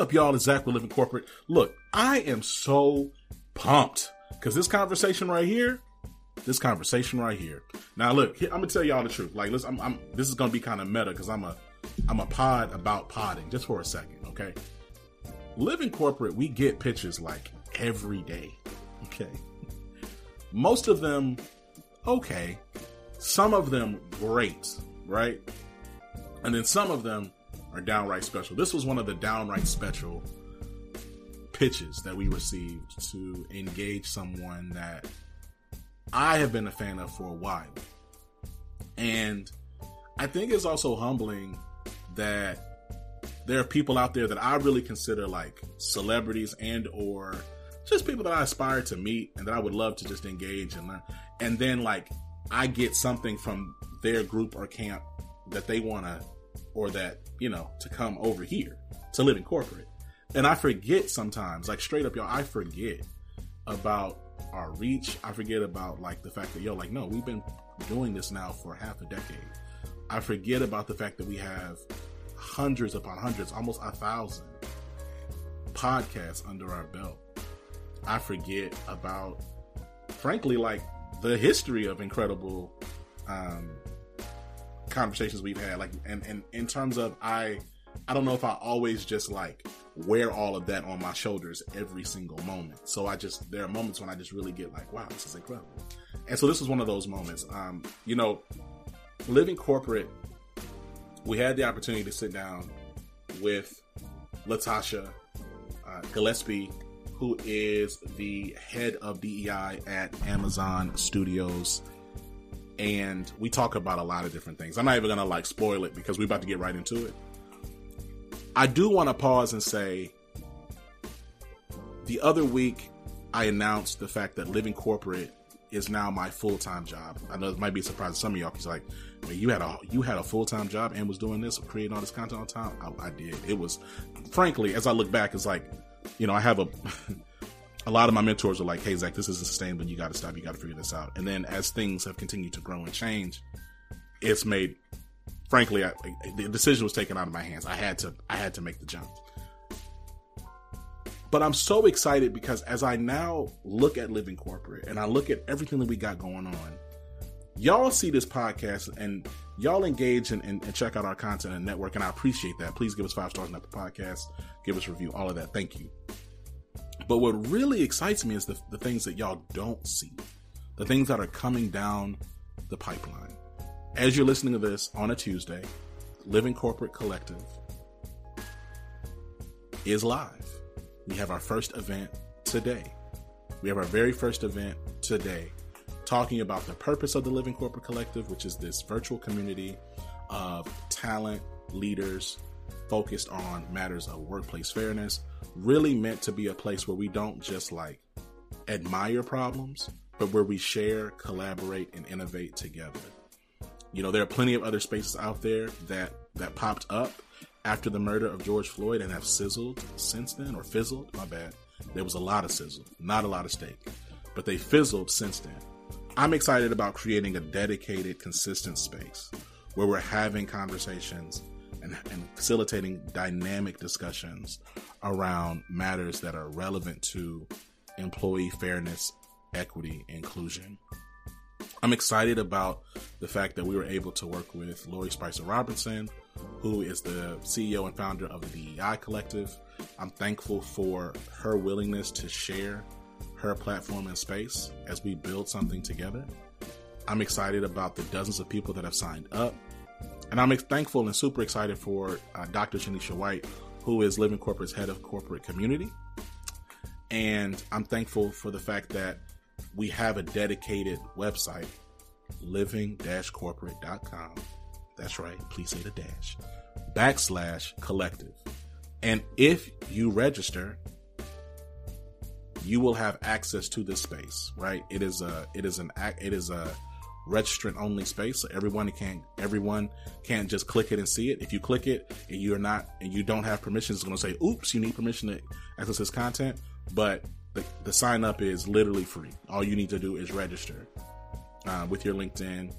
Up, y'all? It's Zach with Living Corporate. Look, I am so pumped because this conversation right here, this conversation right here. Now, look, here, I'm gonna tell y'all the truth. Like, listen, I'm, I'm this is gonna be kind of meta because I'm a, I'm a pod about podding. Just for a second, okay? Living Corporate, we get pitches like every day. Okay, most of them okay, some of them great, right? And then some of them are downright special. This was one of the downright special pitches that we received to engage someone that I have been a fan of for a while. And I think it's also humbling that there are people out there that I really consider like celebrities and or just people that I aspire to meet and that I would love to just engage and learn. And then like I get something from their group or camp that they want to or that you know, to come over here to Living Corporate. And I forget sometimes, like straight up, y'all, I forget about our reach. I forget about like the fact that, yo, like, no, we've been doing this now for half a decade. I forget about the fact that we have hundreds upon hundreds, almost a thousand podcasts under our belt. I forget about, frankly, like the history of incredible um, conversations we've had like and, and in terms of i i don't know if i always just like wear all of that on my shoulders every single moment. So i just there are moments when i just really get like wow this is incredible. And so this was one of those moments. Um you know living corporate we had the opportunity to sit down with latasha uh, gillespie who is the head of dei at amazon studios and we talk about a lot of different things. I'm not even gonna like spoil it because we're about to get right into it. I do want to pause and say the other week I announced the fact that living corporate is now my full time job. I know it might be a surprise to some of y'all because like, I you had a you had a full time job and was doing this, creating all this content on time. I, I did. It was, frankly, as I look back, it's like, you know, I have a a lot of my mentors are like, "Hey Zach, this isn't sustainable. You got to stop. You got to figure this out." And then as things have continued to grow and change, it's made. Frankly, I, the decision was taken out of my hands. I had to. I had to make the jump. But I'm so excited because as I now look at Living Corporate and I look at everything that we got going on, y'all see this podcast and y'all engage and, and, and, check out our content and network, and I appreciate that. Please give us five stars on Apple Podcast, give us a review, all of that. Thank you. But what really excites me is the, the things that y'all don't see, the things that are coming down the pipeline. As you're listening to this on a Tuesday, Living Corporate Collective is live. We have our first event today. We have our very first event today talking about the purpose of the Living Corporate Collective, which is this virtual community of talent, leaders focused on matters of workplace fairness, really meant to be a place where we don't just like admire problems, but where we share, collaborate, and innovate together. You know, there are plenty of other spaces out there that that popped up after the murder of George Floyd and have sizzled since then, or fizzled. My bad. There was a lot of sizzle, not a lot of steak, but they fizzled since then. I'm excited about creating a dedicated, consistent space where we're having conversations and, and facilitating dynamic discussions around matters that are relevant to employee fairness, equity, inclusion. I'm excited about the fact that we were able to work with Lori Spicer Robinson, who is the CEO and founder of the DEI Collective. I'm thankful for her willingness to share her platform and space as we build something together. I'm excited about the dozens of people that have signed up. And I'm thankful and super excited for uh, Dr. Shanisha White, who is Living Corporate's head of corporate community. And I'm thankful for the fact that we have a dedicated website, living-corporate.com. That's right. Please say the dash backslash collective. And if you register, you will have access to this space, right? It is a, it is an, it is a registrant only space. So everyone can, everyone can't just click it and see it. If you click it and you're not, and you don't have permission, it's going to say, oops, you need permission to access this content. But the, the sign up is literally free. All you need to do is register uh, with your LinkedIn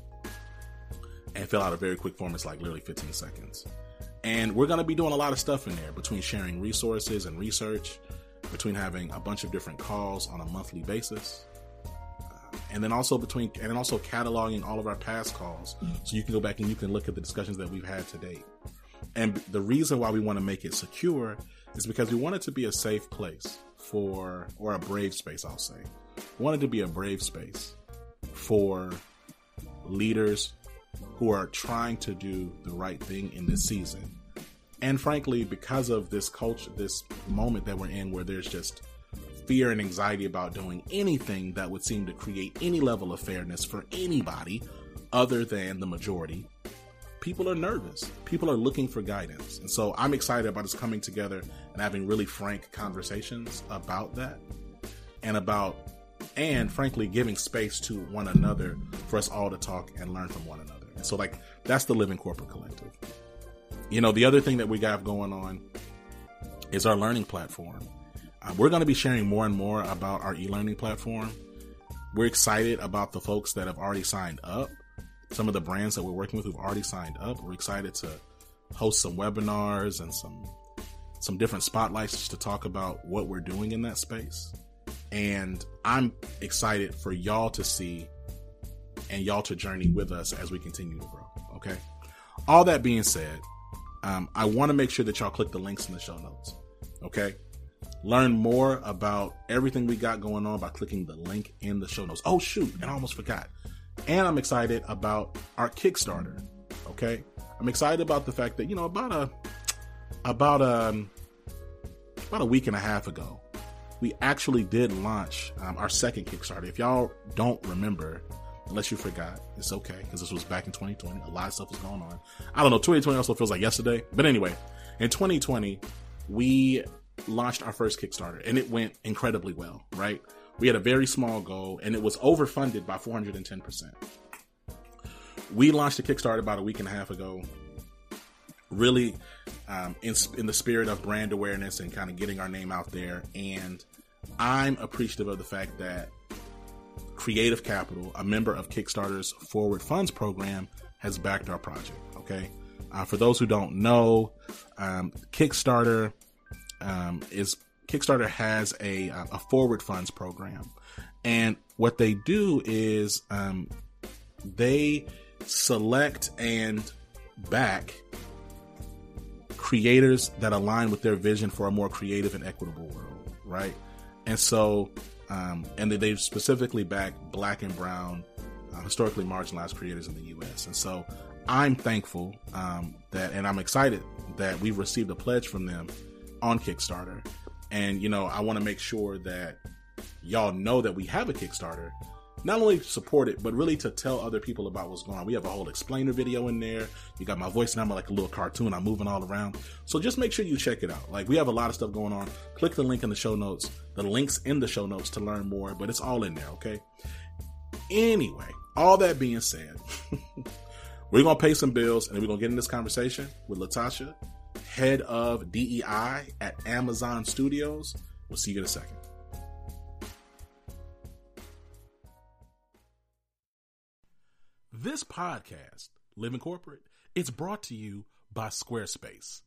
and fill out a very quick form. It's like literally 15 seconds. And we're going to be doing a lot of stuff in there between sharing resources and research, between having a bunch of different calls on a monthly basis. And then also between, and then also cataloging all of our past calls. So you can go back and you can look at the discussions that we've had to date. And the reason why we want to make it secure is because we want it to be a safe place for, or a brave space, I'll say. We want it to be a brave space for leaders who are trying to do the right thing in this season. And frankly, because of this culture, this moment that we're in where there's just fear and anxiety about doing anything that would seem to create any level of fairness for anybody other than the majority, people are nervous. People are looking for guidance. And so I'm excited about us coming together and having really frank conversations about that and about, and frankly, giving space to one another for us all to talk and learn from one another. And so, like, that's the Living Corporate Collective. You know, the other thing that we got going on is our learning platform. We're going to be sharing more and more about our e learning platform. We're excited about the folks that have already signed up some of the brands that we're working with who've already signed up. We're excited to host some webinars and some some different spotlights just to talk about what we're doing in that space. And I'm excited for y'all to see and y'all to journey with us as we continue to grow. Okay. All that being said, um, I want to make sure that y'all click the links in the show notes. Okay. Learn more about everything we got going on by clicking the link in the show notes. Oh, shoot. And I almost forgot. And I'm excited about our Kickstarter. Okay. I'm excited about the fact that, you know, about a, about a, um, about a week and a half ago, we actually did launch um, our second Kickstarter. If y'all don't remember, unless you forgot, it's okay because this was back in 2020. A lot of stuff was going on. I don't know. 2020 also feels like yesterday, but anyway, in 2020, we launched our first Kickstarter and it went incredibly well, right? We had a very small goal and it was overfunded by 410%. We launched a Kickstarter about a week and a half ago, really um, in, in the spirit of brand awareness and kind of getting our name out there. And I'm appreciative of the fact that Creative Capital, a member of Kickstarter's Forward Funds program, has backed our project. Okay. Uh, for those who don't know, um, Kickstarter um, is Kickstarter has a, a forward funds program. And what they do is um, they select and back creators that align with their vision for a more creative and equitable world, right? And so, um, and they specifically back black and brown, uh, historically marginalized creators in the U.S. And so, I'm thankful um, that, and I'm excited that we've received a pledge from them on Kickstarter and, you know, I want to make sure that y'all know that we have a Kickstarter. Not only support it, but really to tell other people about what's going on. We have a whole explainer video in there. You got my voice and I'm like a little cartoon. I'm moving all around. So just make sure you check it out. Like we have a lot of stuff going on. Click the link in the show notes, the links in the show notes to learn more, but it's all in there. Okay. Anyway, all that being said, we're going to pay some bills and we're going to get in this conversation with Latasha head of DEI at Amazon Studios. We'll see you in a second. This podcast, Living Corporate, it's brought to you by Squarespace.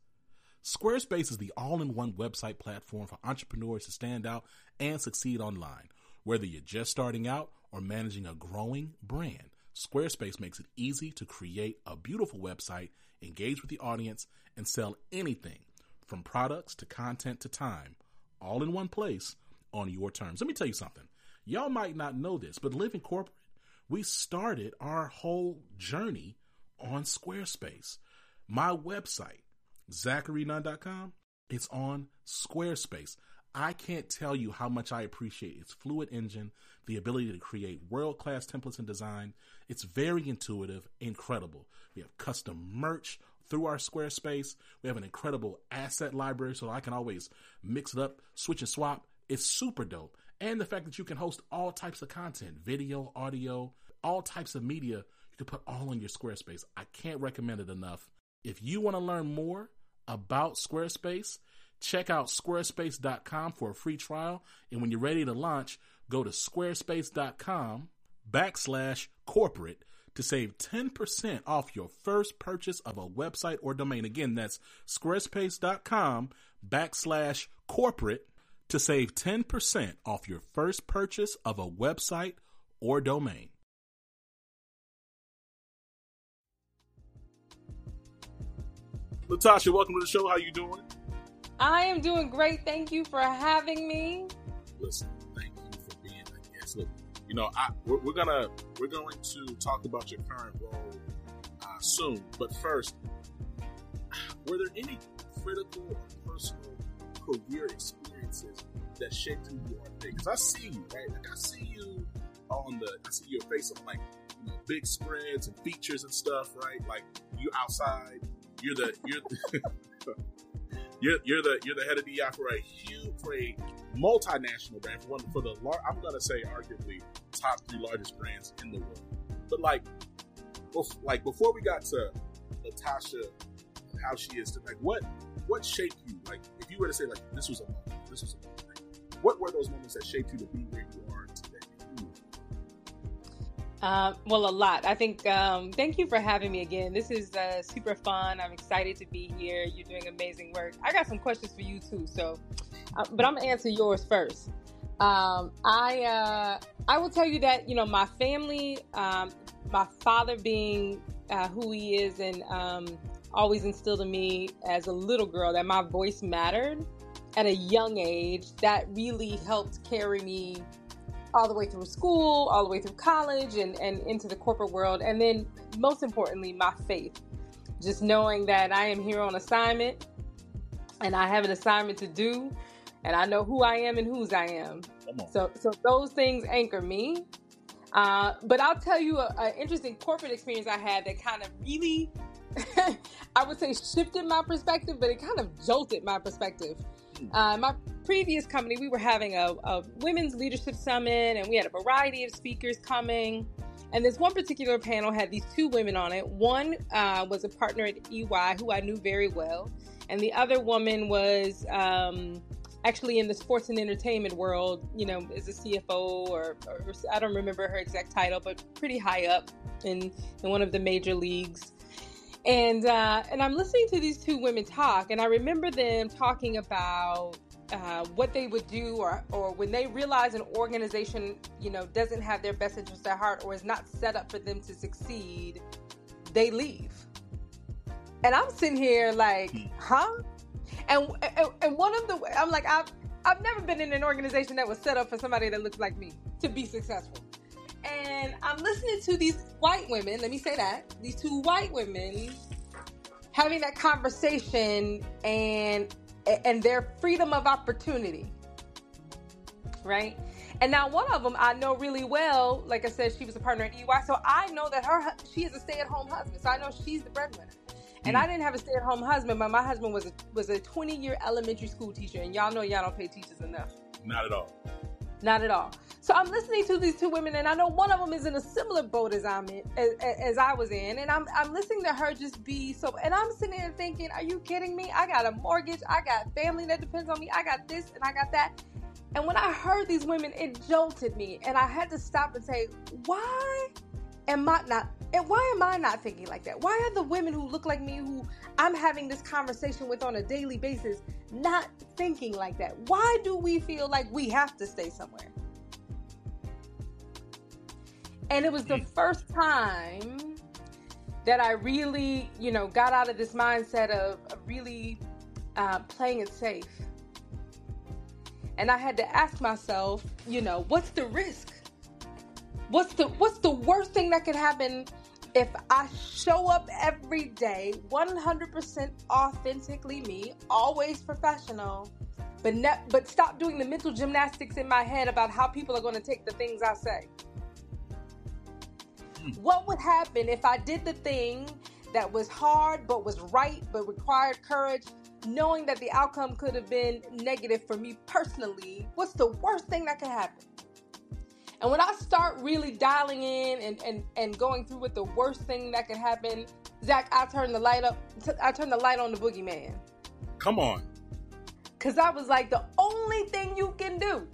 Squarespace is the all in one website platform for entrepreneurs to stand out and succeed online. Whether you're just starting out or managing a growing brand, Squarespace makes it easy to create a beautiful website, engage with the audience, and sell anything from products to content to time, all in one place on your terms. Let me tell you something. Y'all might not know this, but Living Corporate, we started our whole journey on Squarespace. My website, zacharynunn.com, it's on Squarespace. I can't tell you how much I appreciate its fluid engine, the ability to create world class templates and design. It's very intuitive, incredible. We have custom merch through our Squarespace. We have an incredible asset library so I can always mix it up, switch and swap. It's super dope. And the fact that you can host all types of content video, audio, all types of media, you can put all on your Squarespace. I can't recommend it enough. If you want to learn more about Squarespace, check out squarespace.com for a free trial. And when you're ready to launch, go to squarespace.com backslash corporate to save 10% off your first purchase of a website or domain. Again, that's squarespace.com backslash corporate to save 10% off your first purchase of a website or domain. Latasha, welcome to the show. How you doing? I am doing great. Thank you for having me. Listen, thank you for being a guest. Look, you know, I, we're, we're, gonna we're going to talk about your current role uh, soon. But first, were there any critical or personal career experiences that shaped who you are today? Because I see you, right? Like I see you on the, I see your face of like you know big spreads and features and stuff, right? Like you outside, you're the you're. The You're, you're, the you're the head of DI for a huge for a multinational brand for one for the I'm gonna say arguably top three largest brands in the world. But like, like before we got to Latasha and how she is, to like what what shaped you? Like if you were to say like this was a moment, this was a moment. Like, what were those moments that shaped you to be where you are? Uh, well, a lot. I think. Um, thank you for having me again. This is uh, super fun. I'm excited to be here. You're doing amazing work. I got some questions for you too. So, uh, but I'm gonna answer yours first. Um, I uh, I will tell you that you know my family, um, my father being uh, who he is, and um, always instilled in me as a little girl that my voice mattered at a young age. That really helped carry me all the way through school, all the way through college, and, and into the corporate world. And then, most importantly, my faith. Just knowing that I am here on assignment and I have an assignment to do, and I know who I am and whose I am. So, so those things anchor me. Uh, but I'll tell you an interesting corporate experience I had that kind of really, I would say, shifted my perspective, but it kind of jolted my perspective. Hmm. Uh, my previous company, we were having a, a women's leadership summit and we had a variety of speakers coming. And this one particular panel had these two women on it. One uh, was a partner at EY who I knew very well, and the other woman was um, actually in the sports and entertainment world. You know, as a CFO or, or, I don't remember her exact title, but pretty high up in in one of the major leagues. And uh, and I'm listening to these two women talk, and I remember them talking about uh, what they would do or, or when they realize an organization you know doesn't have their best interest at heart or is not set up for them to succeed they leave. And i'm sitting here like hmm. huh? And, and, and one of the i'm like i've i've never been in an organization that was set up for somebody that looks like me to be successful. And i'm listening to these white women let me say that these two white women having that conversation and and their freedom of opportunity. Right? And now one of them I know really well. Like I said, she was a partner at EY, so I know that her she is a stay-at-home husband. So I know she's the breadwinner. And mm. I didn't have a stay-at-home husband, but my husband was a, was a 20-year elementary school teacher, and y'all know y'all don't pay teachers enough. Not at all. Not at all. So I'm listening to these two women, and I know one of them is in a similar boat as I'm in, as, as, I was in, and I'm I'm listening to her just be so. And I'm sitting there thinking, "Are you kidding me? I got a mortgage, I got family that depends on me, I got this and I got that." And when I heard these women, it jolted me, and I had to stop and say, "Why am I not? And why am I not thinking like that? Why are the women who look like me, who I'm having this conversation with on a daily basis, not thinking like that? Why do we feel like we have to stay somewhere? And it was the first time that I really, you know, got out of this mindset of, of really uh, playing it safe. And I had to ask myself, you know, what's the risk? What's the what's the worst thing that could happen if I show up every day 100% authentically me, always professional, but ne- but stop doing the mental gymnastics in my head about how people are going to take the things I say? What would happen if I did the thing that was hard but was right but required courage, knowing that the outcome could have been negative for me personally? What's the worst thing that could happen? And when I start really dialing in and, and, and going through with the worst thing that could happen, Zach, I turn the light up. I turn the light on the boogeyman. Come on. Cause I was like, the only thing you can do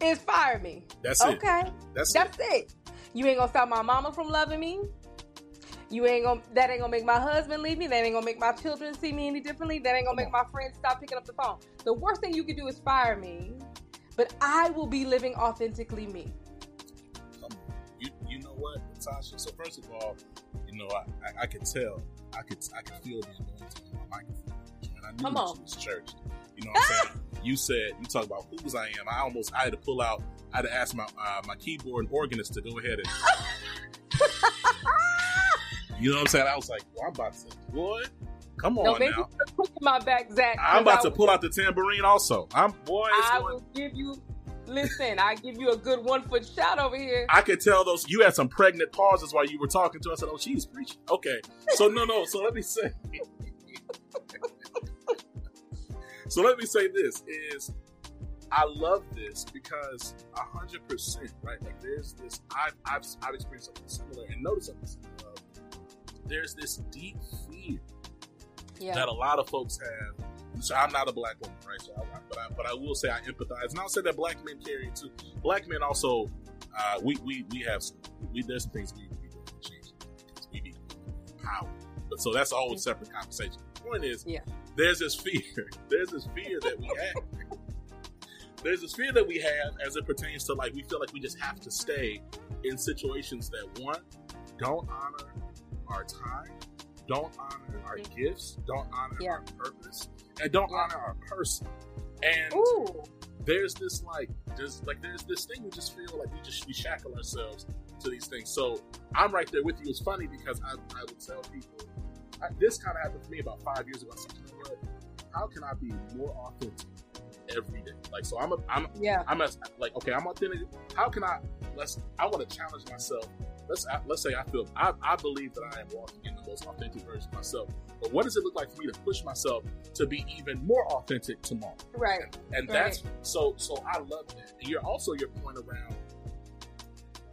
is fire me. That's it. Okay. That's, That's it. You ain't gonna stop my mama from loving me. You ain't gonna that ain't gonna make my husband leave me. That ain't gonna make my children see me any differently. That ain't gonna make my friends stop picking up the phone. The worst thing you could do is fire me. But I will be living authentically me. Come on. You you know what, Latasha? So first of all, you know, I, I, I could tell, I could I could feel the anointing on my microphone. And I knew Come on. you was church. You know what I'm saying? You said you talk about whose I am. I almost I had to pull out. I had to ask my uh, my keyboard and organist to go ahead and. you know what I'm saying? I was like, well, I'm about to, boy, come No, on maybe now. my back, Zach. I'm about to pull out the tambourine also. I'm boy. I going, will give you. Listen, I give you a good one foot shot over here. I could tell those you had some pregnant pauses while you were talking to us. I said, "Oh, she's preaching." Okay, so no, no. So let me say. so let me say this is, I love this because hundred percent right. Like there's this. I've I've I've experienced something similar and noticed something similar. There's this deep fear Yeah. that a lot of folks have. So I'm not a black woman, right? So I, but I, but I will say I empathize, and I'll say that black men carry it too. Black men also, uh, we we we have some, we there's some things we do to change. because We need power, but so that's all a separate conversation. The point is, Yeah. There's this fear, there's this fear that we have. There's this fear that we have as it pertains to like we feel like we just have to stay in situations that one don't honor our time, don't honor our gifts, don't honor Yeah. our purpose, and don't honor our person. And Ooh. there's this like there's like there's this thing we just feel like we just we shackle ourselves to these things. So I'm right there with you. It's funny because I, I would tell people I, this kind of happened to me about five years ago. I said, you know what? How can I be more authentic every day? Like so, I'm a I'm Yeah. I'm as like okay, I'm authentic. How can I? Let's. I want to challenge myself. Let's let's say I feel I, I believe that I am walking in the most authentic version of myself. But what does it look like for me to push myself to be even more authentic tomorrow? Right. And Right. that's so so I love that. And you're also your point around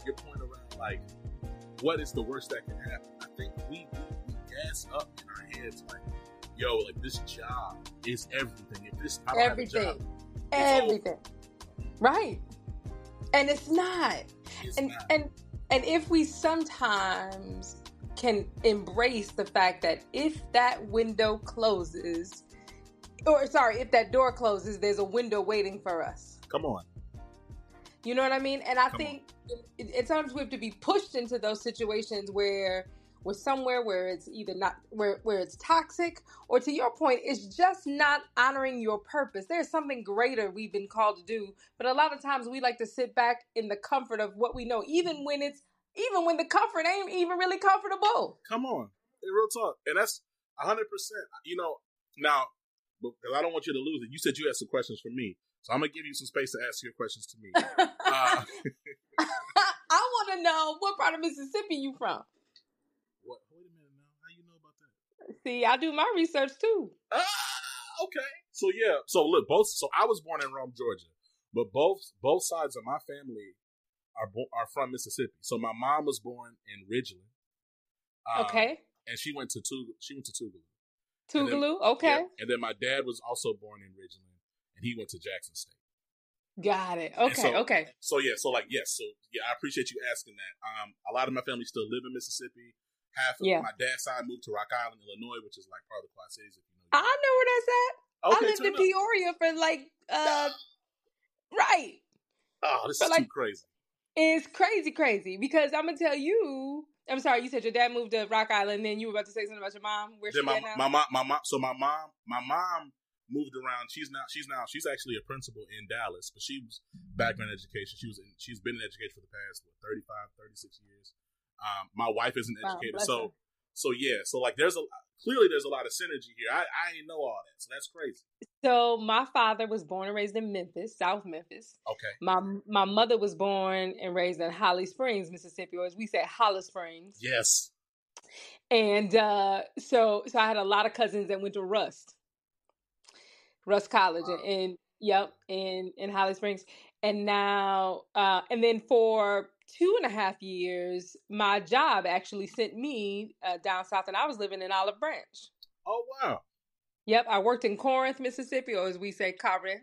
your point around like what is the worst that can happen? I think we, we gas up in our heads like, yo, like this job is everything. If this I a job, Everything. Everything. Right. And it's not. it's and not. and and if we sometimes can embrace the fact that if that window closes or sorry if that door closes there's a window waiting for us Come on. you know what i mean and i Come think it, at times we have to be pushed into those situations where we're somewhere where it's either not where where it's toxic or to your point it's just not honoring your purpose there's something greater we've been called to do but a lot of times we like to sit back in the comfort of what we know even when it's even when the comfort ain't even really comfortable Come on. Real talk. And that's hundred percent. You know, now because I don't want you to lose it. You said you had some questions for me. So I'm gonna give you some space to ask your questions to me. Uh, i want to know what part of mississippi you from what, wait a minute now. How you know about that? See i do my research too Ah, okay. So yeah. So look, both. So I was born in Rome, Georgia, but both both sides of my family are bo- are from Mississippi. So my mom was born in Ridgeland. um, okay And she went to Tug. She went to Tougaloo. tougaloo okay Yeah. And then my dad was also born in Ridgeland, and he went to Jackson State. Got it. Okay. so, okay. So yeah, so like yes, so yeah, I appreciate you asking that. Um, a lot of my family still live in Mississippi. Half of Yeah. my dad's side moved to Rock Island, Illinois, which is like part of the Quad Cities. If you know. I know where that's at. Okay, I lived in up. Peoria for like uh right. Oh, this for is like- too crazy. It's crazy, crazy. Because I'm gonna tell you I'm sorry, you said your dad moved to Rock Island, then you were about to say something about your mom. Where's Then she my now? my mom my mom so my mom my mom moved around. She's now she's now she's actually a principal in Dallas, but she was background education. She was in, she's been in education for the past what 35, 36 years. Um, my wife is an educator, bless so her. so yeah, so like there's a clearly there's a lot of synergy here. I I didn't know all that, so that's crazy. So my father was born and raised in Memphis, South Memphis. Okay, My my mother was born and raised in Holly Springs, Mississippi, or as we say, Holly Springs. yes, And uh, so so I had a lot of cousins that went to Rust, Rust College, and, and yep, in in Holly Springs. And now, uh, and then for two and a half years, my job actually sent me uh, down south, and I was living in Olive Branch. oh wow, Yep, I worked in Corinth, Mississippi, or as we say, Corinth.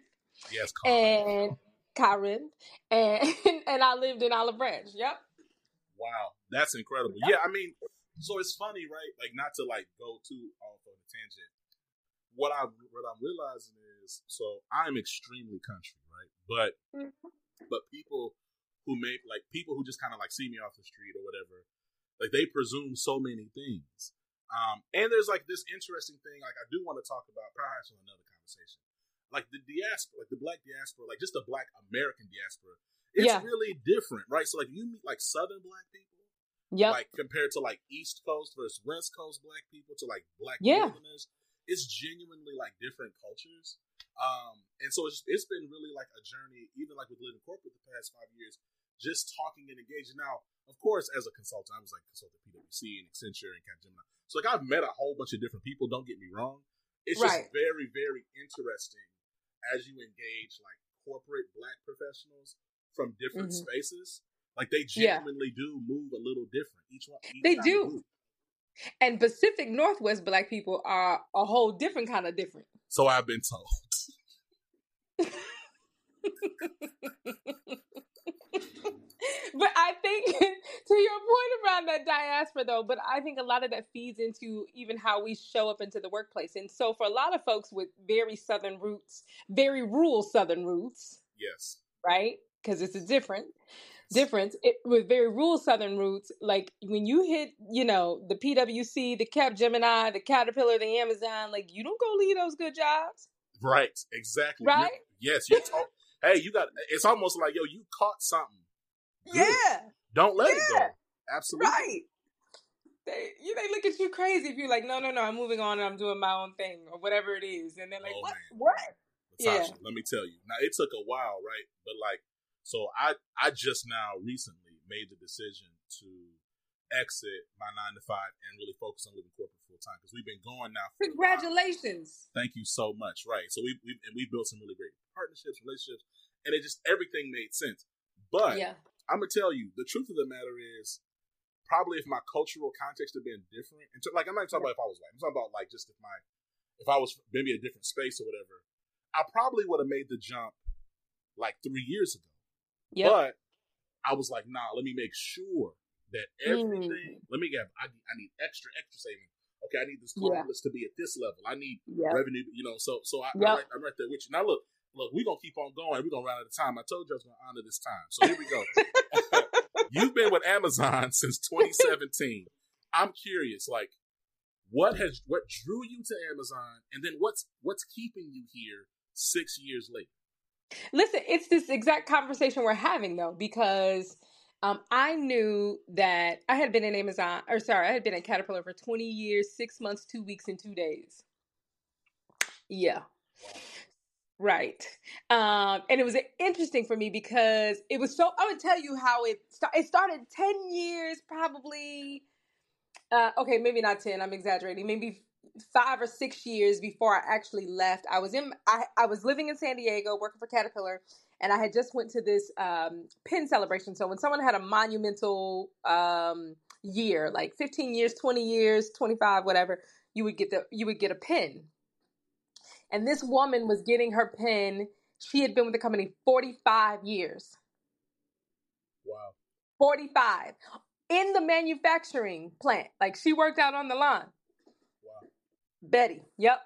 yes, Carl. and Corinth, and and I lived in Olive Branch. Yep. Wow, that's incredible. Yeah, I mean, so it's funny, right? Like not to like go too off on a tangent. What I what I'm realizing is, so I'm extremely country, right? But but people who make like people who just kind of like see me off the street or whatever, like they presume so many things. Um, and there's like this interesting thing, like I do want to talk about, perhaps on another conversation, like the diaspora, like the black diaspora, like just the black American diaspora. It's Yeah. really different, right? So like you meet like Southern black people, yeah, like compared to like East Coast versus West Coast black people to like black Yeah. It's genuinely like different cultures. Um, and so it's it's been really like a journey, even like with living corporate the past five years, just talking and engaging. Now, of course, as a consultant, I was like consultant PwC and Accenture and Capgemini. So like I've met a whole bunch of different people. Don't get me wrong. It's Right. just very very interesting as you engage like corporate black professionals from different Mhm. spaces. Like they Yeah. genuinely do move a little different. Each one, each They do. And Pacific Northwest black people are a whole different kind of different. So I've been told. but I think to your point around that diaspora though, but I think a lot of that feeds into even how we show up into the workplace. And so for a lot of folks with very southern roots, very rural southern roots, Yes. right? Because it's a different difference it, with very rural southern roots. Like when you hit, you know, the PwC, the Cap Gemini, the Caterpillar, the Amazon, like you don't go leave those good jobs, Right. Exactly. right? You're- yes. You talk. hey, you got. It's almost like yo, you caught something. Good. Don't let it go. Absolutely. right. They you they look at you crazy if you're like, no, no, no, I'm moving on and I'm doing my own thing or whatever it is, and they're like, Oh, what? man. What? Latasha, let me tell you. Now it took a while, right? But like, so I I just now recently made the decision to exit my nine to five and really focus on living corporate full time because we've been going now. For. Congratulations. Thank you so much. Right. So we we and we built some really great partnerships, relationships, and it just everything made sense. But Yeah. I'm gonna tell you the truth of the matter is probably if my cultural context had been different, and like I'm not talking about if I was white, I'm talking about like just if my if I was maybe a different space or whatever, I probably would have made the jump like three years ago. Yep. But I was like, nah, let me make sure that Mm. everything. Let me get. I, I need extra extra saving. Okay, I need this Yeah. list to be at this level. I need Yep. revenue. You know, so so I, Yep. I'm, right, I'm right there with you. Now look, look, we're gonna keep on going. We're gonna run out of time. I told you I was gonna honor this time. So here we go. You've been with Amazon since 2017. I'm curious, like, what has what drew you to Amazon, and then what's what's keeping you here six years later? Listen, it's this exact conversation we're having though, because um, I knew that I had been in Amazon, or sorry, I had been at Caterpillar for 20 years, six months, two weeks, and two days. Yeah. Right. Um, and it was interesting for me because it was so, I would tell you how it, it started 10 years, probably, uh, okay, maybe not 10, I'm exaggerating, maybe five or six years before I actually left. I was in, I, I was living in San Diego working for Caterpillar and I had just went to this um, pin celebration. So when someone had a monumental um, year, like 15 years, 20 years, 25, whatever, you would get the, you would get a pin. And this woman was getting her pin. She had been with the company 45 years. Wow. 45 in the manufacturing plant. Like she worked out on the line. Wow. Betty. Yep.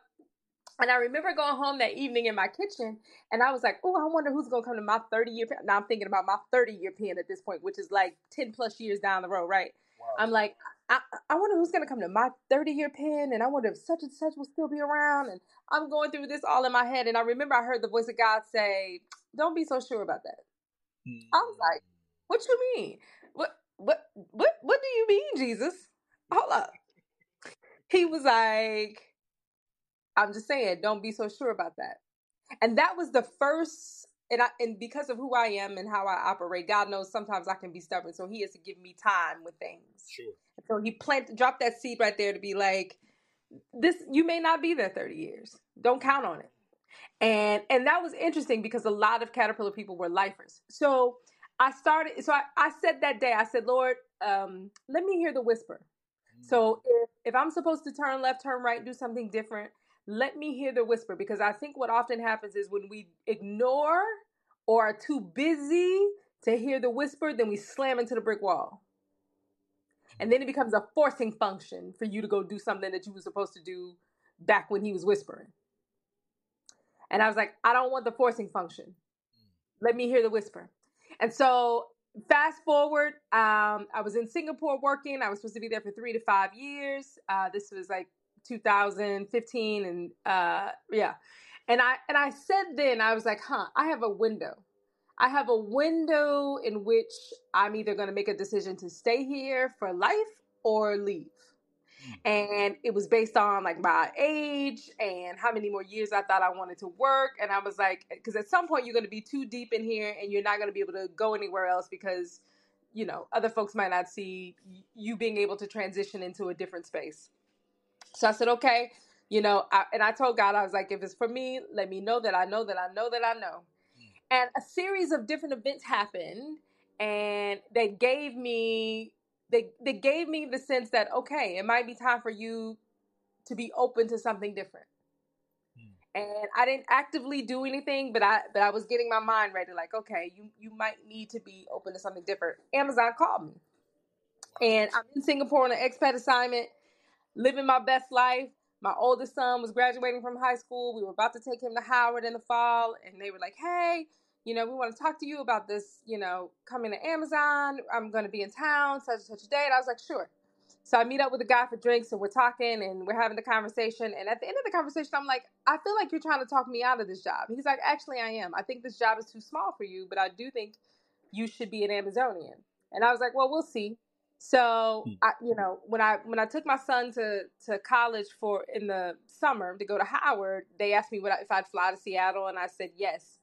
And I remember going home that evening in my kitchen and I was like, oh, I wonder who's going to come to my 30 year pen. Now I'm thinking about my 30 year pen at this point, which is like 10 plus years down the road, right? Wow. I'm like, I, I wonder who's going to come to my 30 year pen and I wonder if such and such will still be around. And I'm going through this all in my head. And I remember I heard the voice of God say, don't be so sure about that. I was like, hmm. what you mean? What, what, what, what do you mean, Jesus? Hold up. He was like, I'm just saying, don't be so sure about that. And that was the first, and I, and because of who I am and how I operate, God knows sometimes I can be stubborn. So He has to give me time with things. Sure. So He planted, dropped that seed right there to be like, this, you may not be there 30 years. Don't count on it. And and that was interesting because a lot of Caterpillar people were lifers. So I started. So I, I said that day, I said, Lord, um, let me hear the whisper. So if if I'm supposed to turn left, turn right, do something different, let me hear the whisper because I think what often happens is when we ignore or are too busy to hear the whisper, then we slam into the brick wall. And then it becomes a forcing function for you to go do something that you were supposed to do back when he was whispering. And I was like, I don't want the forcing function. Let me hear the whisper. And so fast forward, um, I was in Singapore working. I was supposed to be there for three to five years. Uh, this was like 2015, and uh, yeah. And I and I said then I was like, huh, I have a window. I have a window in which I'm either going to make a decision to stay here for life or leave. And it was based on like my age and how many more years I thought I wanted to work. And I was like, because at some point you're going to be too deep in here and you're not going to be able to go anywhere else because, you know, other folks might not see you being able to transition into a different space. So I said, okay, you know, I, and I told God, I was like, if it's for me, let me know that I know that I know that I know. Mm. And a series of different events happened, and they gave me they they gave me the sense that okay, it might be time for you to be open to something different. Mm. And I didn't actively do anything, but I but I was getting my mind ready. Like, okay, you you might need to be open to something different. Amazon called me, and I'm in Singapore on an expat assignment, living my best life. My oldest son was graduating from high school. We were about to take him to Howard in the fall, and they were like, "Hey, you know, we want to talk to you about this. You know, coming to Amazon. I'm going to be in town such and such a day." And I was like, "Sure." So I meet up with a guy for drinks, and we're talking, and we're having the conversation. And at the end of the conversation, I'm like, "I feel like you're trying to talk me out of this job." He's like, "Actually, I am. I think this job is too small for you, but I do think you should be an Amazonian." And I was like, "Well, we'll see." So Hmm. I, you know, when I when I took my son to to college for in the summer to go to Howard, they asked me what I, if I'd fly to Seattle, and I said yes.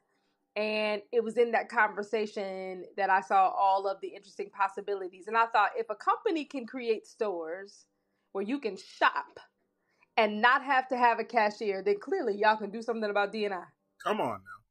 And it was in that conversation that I saw all of the interesting possibilities. And I thought, if a company can create stores where you can shop and not have to have a cashier, then clearly y'all can do something about DNI. Come on now.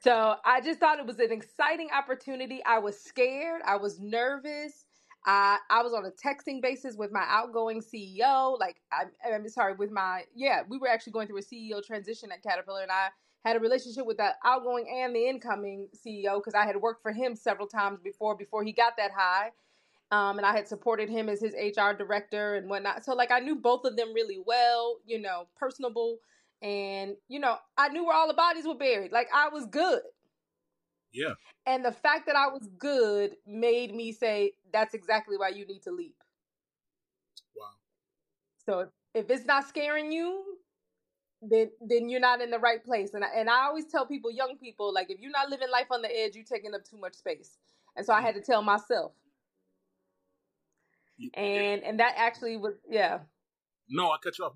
So I just thought it was an exciting opportunity. I was scared. I was nervous. I I was on a texting basis with my outgoing CEO. Like I'm, I'm sorry, with my yeah, we were actually going through a CEO transition at Caterpillar, and I had a relationship with the outgoing and the incoming CEO because I had worked for him several times before before he got that high. Um, and I had supported him as his HR director and whatnot. So like I knew both of them really well, you know, personable, and you know I knew where all the bodies were buried. Like I was good. Yeah. And the fact that I was good made me say, that's exactly why you need to leap. Wow. So if, it's not scaring you, then then you're not in the right place. And I, and I always tell people, young people, like if you're not living life on the edge, you're taking up too much space. And so I mm-hmm. had to tell myself. And and that actually was yeah. No, I cut you off.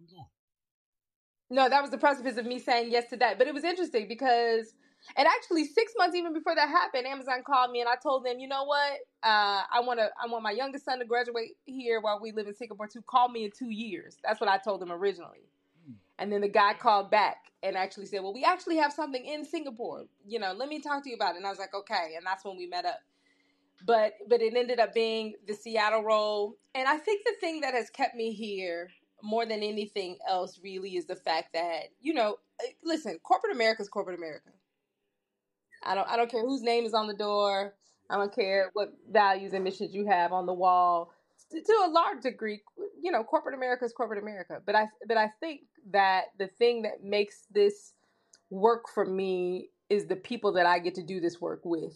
No, that was the precipice of me saying yes to that. But it was interesting because, and actually, six months even before that happened, Amazon called me and I told them, you know what, uh, I want to, I want my youngest son to graduate here while we live in Singapore to call me in two years. That's what I told them originally. And then the guy called back and actually said, well, we actually have something in Singapore. You know, let me talk to you about it. And I was like, okay. And that's when we met up. But but it ended up being the Seattle role. And I think the thing that has kept me here more than anything else really is the fact that you know listen corporate america is corporate america I don't I don't care whose name is on the door. I don't care what values and missions you have on the wall. To a large degree, you know, corporate America is corporate America. But I but I think that the thing that makes this work for me is the people that I get to do this work with.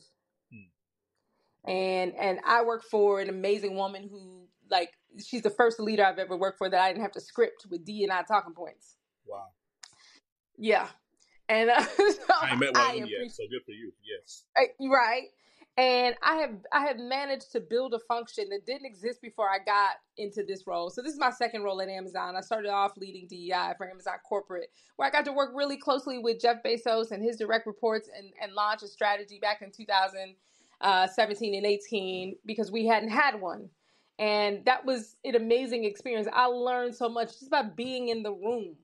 Hmm. And and I work for an amazing woman who like she's the first leader I've ever worked for that I didn't have to script with D and I talking points. Wow. Yeah. And uh, so I met one yet, so good for you. Yes. Right and I have I have managed to build a function that didn't exist before I got into this role. So this is my second role at Amazon. I started off leading DEI for Amazon corporate, where I got to work really closely with Jeff Bezos and his direct reports and, and launch a strategy back in 2017 and 18 because we hadn't had one. And that was an amazing experience. I learned so much just by being in the room,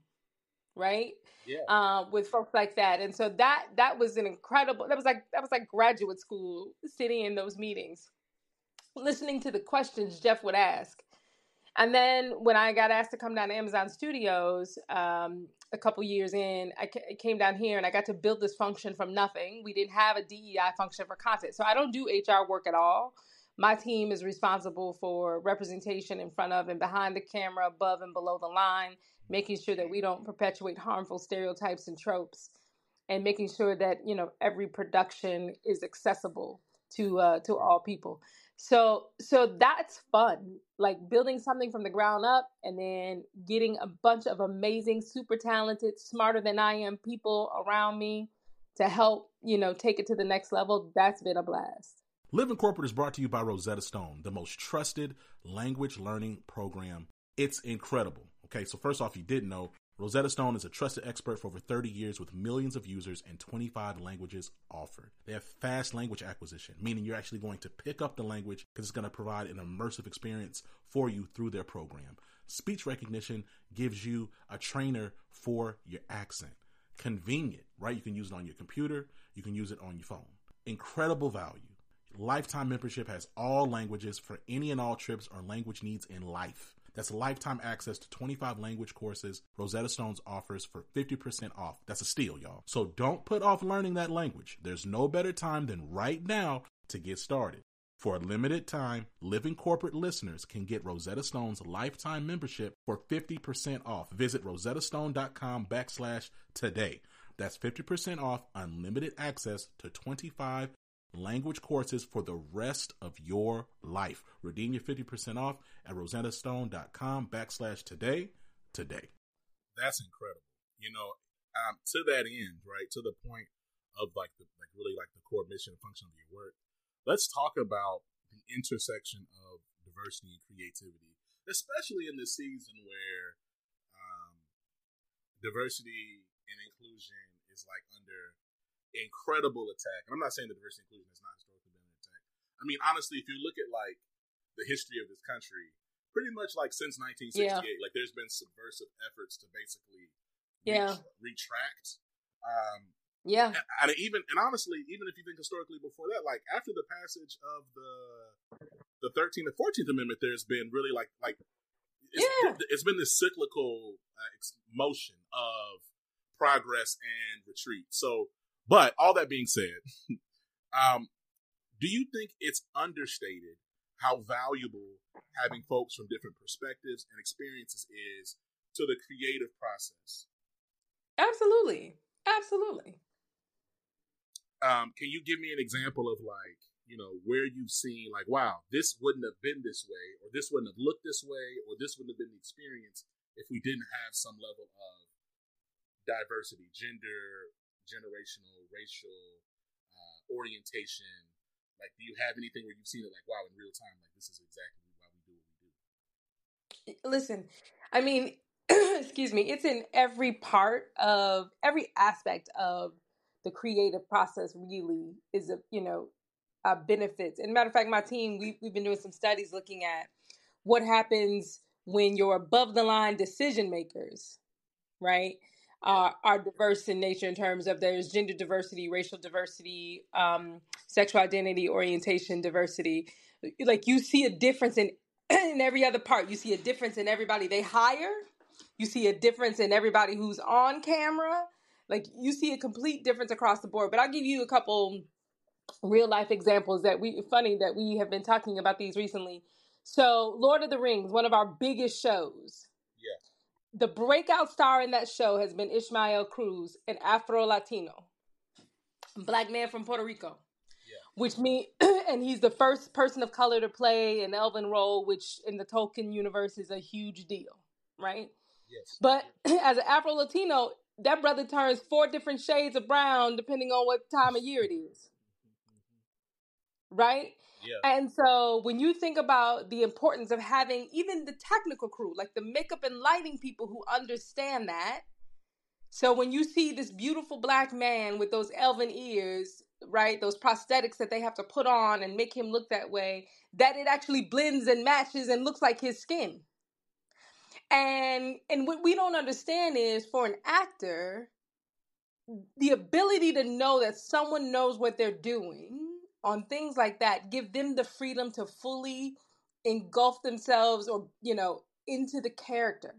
right? yeah. uh, with folks like that. And so that that was an incredible. That was like that was like graduate school, sitting in those meetings, listening to the questions Jeff would ask. And then when I got asked to come down to Amazon Studios um, a couple years in, I came down here and I got to build this function from nothing. We didn't have a DEI function for content, so I don't do HR work at all. My team is responsible for representation in front of and behind the camera, above and below the line, making sure that we don't perpetuate harmful stereotypes and tropes, and making sure that you know every production is accessible to uh, to all people. So so that's fun, like building something from the ground up, and then getting a bunch of amazing, super talented, smarter than I am people around me to help you know take it to the next level. That's been a blast. Living Corporate is brought to you by Rosetta Stone, the most trusted language learning program. It's incredible. Okay, so first off, you didn't know, Rosetta Stone is a trusted expert for over 30 years with millions of users and 25 languages offered. They have fast language acquisition, meaning you're actually going to pick up the language because it's going to provide an immersive experience for you through their program. Speech recognition gives you a trainer for your accent. Convenient, right? You can use it on your computer, you can use it on your phone. Incredible value. Lifetime membership has all languages for any and all trips or language needs in life. That's lifetime access to 25 language courses Rosetta Stones offers for 50% off. That's a steal, y'all. So don't put off learning that language. There's no better time than right now to get started. For a limited time, Living Corporate listeners can get Rosetta Stone's lifetime membership for 50% off. Visit rosettastone.com backslash today. That's 50% off unlimited access to 25 language courses for the rest of your life. Redeem your 50% off at rosettastone.com backslash today today. That's incredible. You know, um, to that end, right, to the point of like the like really like the core mission and function of your work, let's talk about the intersection of diversity and creativity, especially in this season where um, diversity and inclusion is like under incredible attack. And I'm not saying that diversity inclusion has not historically been an attack. I mean, honestly, if you look at like the history of this country, pretty much like since 1968, yeah. like there's been subversive efforts to basically yeah retract. Um, yeah, and, and even and honestly, even if you think historically before that, like after the passage of the the 13th and 14th Amendment, there's been really like like it's, yeah. it's been this cyclical uh, motion of progress and retreat. So but all that being said, um, do you think it's understated how valuable having folks from different perspectives and experiences is to the creative process? Absolutely. Absolutely. Um, can you give me an example of like, you know, where you've seen like, wow, this wouldn't have been this way, or this wouldn't have looked this way, or this wouldn't have been the experience if we didn't have some level of diversity, gender, generational, racial uh, orientation? Like, do you have anything where you've seen it like, wow, in real time, like this is exactly why we do what we do? Listen, I mean, excuse me, it's in every part of every aspect of the creative process. Really, is a you know uh, benefits. And matter of fact, my team we we've been doing some studies looking at what happens when you're above the line decision makers, right? Are, are diverse in nature in terms of there's gender diversity, racial diversity, um, sexual identity, orientation diversity. Like you see a difference in in every other part. You see a difference in everybody they hire. You see a difference in everybody who's on camera. Like you see a complete difference across the board. But I'll give you a couple real life examples that we funny that we have been talking about these recently. So, Lord of the Rings, one of our biggest shows. Yeah. The breakout star in that show has been Ismael Cruz, an Afro Latino, black man from Puerto Rico. Yeah. Which mean, and he's the first person of color to play an elven role, which in the Tolkien universe is a huge deal, right? Yes. But as an Afro Latino, that brother turns four different shades of brown depending on what time of year it is right? Yeah. And so when you think about the importance of having even the technical crew, like the makeup and lighting people who understand that. So when you see this beautiful black man with those elven ears, right, those prosthetics that they have to put on and make him look that way, that it actually blends and matches and looks like his skin. And and what we don't understand is for an actor, the ability to know that someone knows what they're doing on things like that give them the freedom to fully engulf themselves or you know into the character.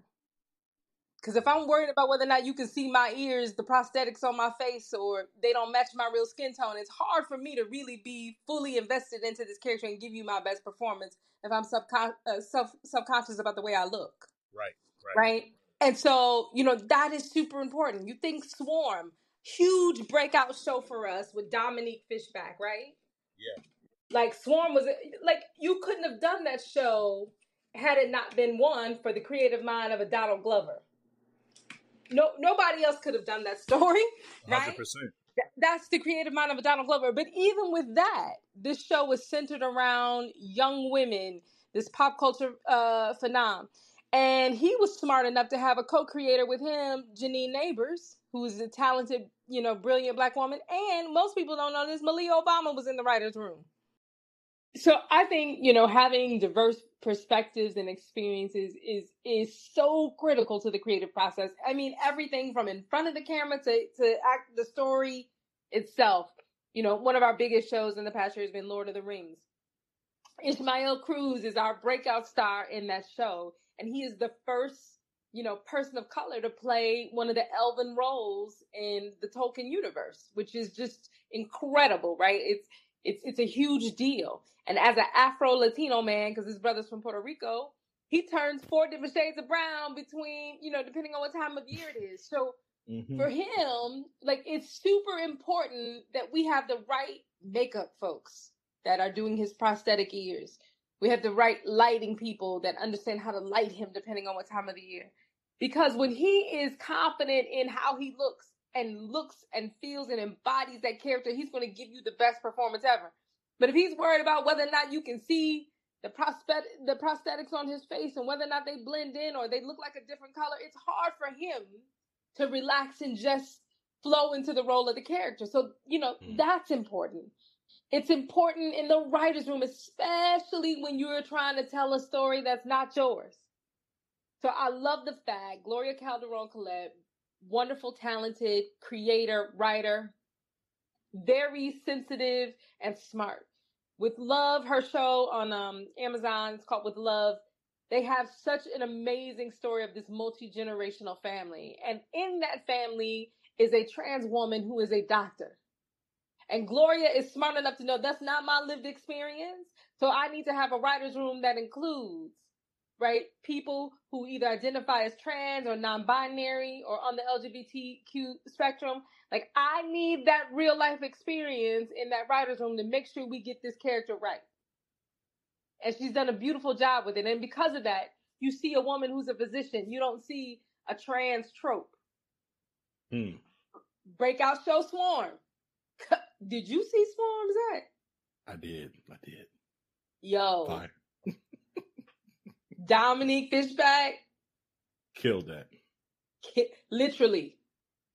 Because if i'm worried about whether or not you can see my ears the prosthetics on my face or they don't match my real skin tone it's hard for me to really be fully invested into this character and give you my best performance if i'm subcon- uh, self subconscious about the way i look. Right right. Right? And so you know that is super important. You think swarm huge breakout show for us with dominique fishback right yeah like Swarm was like you couldn't have done that show had it not been one for the creative mind of a Donald Glover. No, nobody else could have done that story, right? 100% Th- That's the creative mind of a Donald Glover. But even with that, this show was centered around young women, this pop culture uh, phenomenon. And he was smart enough to have a co-creator with him, Janine Nabers, who's a talented, you know, brilliant black woman. And most people don't know this, Malia Obama was in the writer's room. So I think, you know, having diverse perspectives and experiences is is so critical to the creative process. I mean, everything from in front of the camera to to act the story itself. You know, one of our biggest shows in the past year has been Lord of the Rings. Ismael Cruz is our breakout star in that show, and he is the first, you know, person of color to play one of the elven roles in the Tolkien universe, which is just incredible, right? It's it's it's a huge deal. And as an Afro Latino man, because his brother's from Puerto Rico, he turns four different shades of brown between, you know, depending on what time of year it is. So Mhm. for him, like it's super important that we have the right makeup folks that are doing his prosthetic ears. We have the right lighting people that understand how to light him depending on what time of the year. Because when he is confident in how he looks and looks and feels and embodies that character, he's going to give you the best performance ever. But if he's worried about whether or not you can see the the prosthetics on his face and whether or not they blend in or they look like a different color, it's hard for him to relax and just flow into the role of the character. So, you know, Mm. that's important. It's important in the writer's room, especially when you're trying to tell a story that's not yours. So I love the fact Gloria Calderon Kellett, wonderful, talented creator, writer, very sensitive and smart. With Love, her show on um, Amazon, it's called With Love. They have such an amazing story of this multi generational family. And in that family is a trans woman who is a doctor. And Gloria is smart enough to know that's not my lived experience. So I need to have a writer's room that includes, right, people who either identify as trans or non binary or on the LGBTQ spectrum. Like, I need that real life experience in that writer's room to make sure we get this character right. And she's done a beautiful job with it. And because of that, you see a woman who's a physician. You don't see a trans trope. Hmm. Breakout show Swarm. Did you see Swarm, Zach? I did. I did. Yo, Fire. Dominique Fishback, Killed that. ki- literally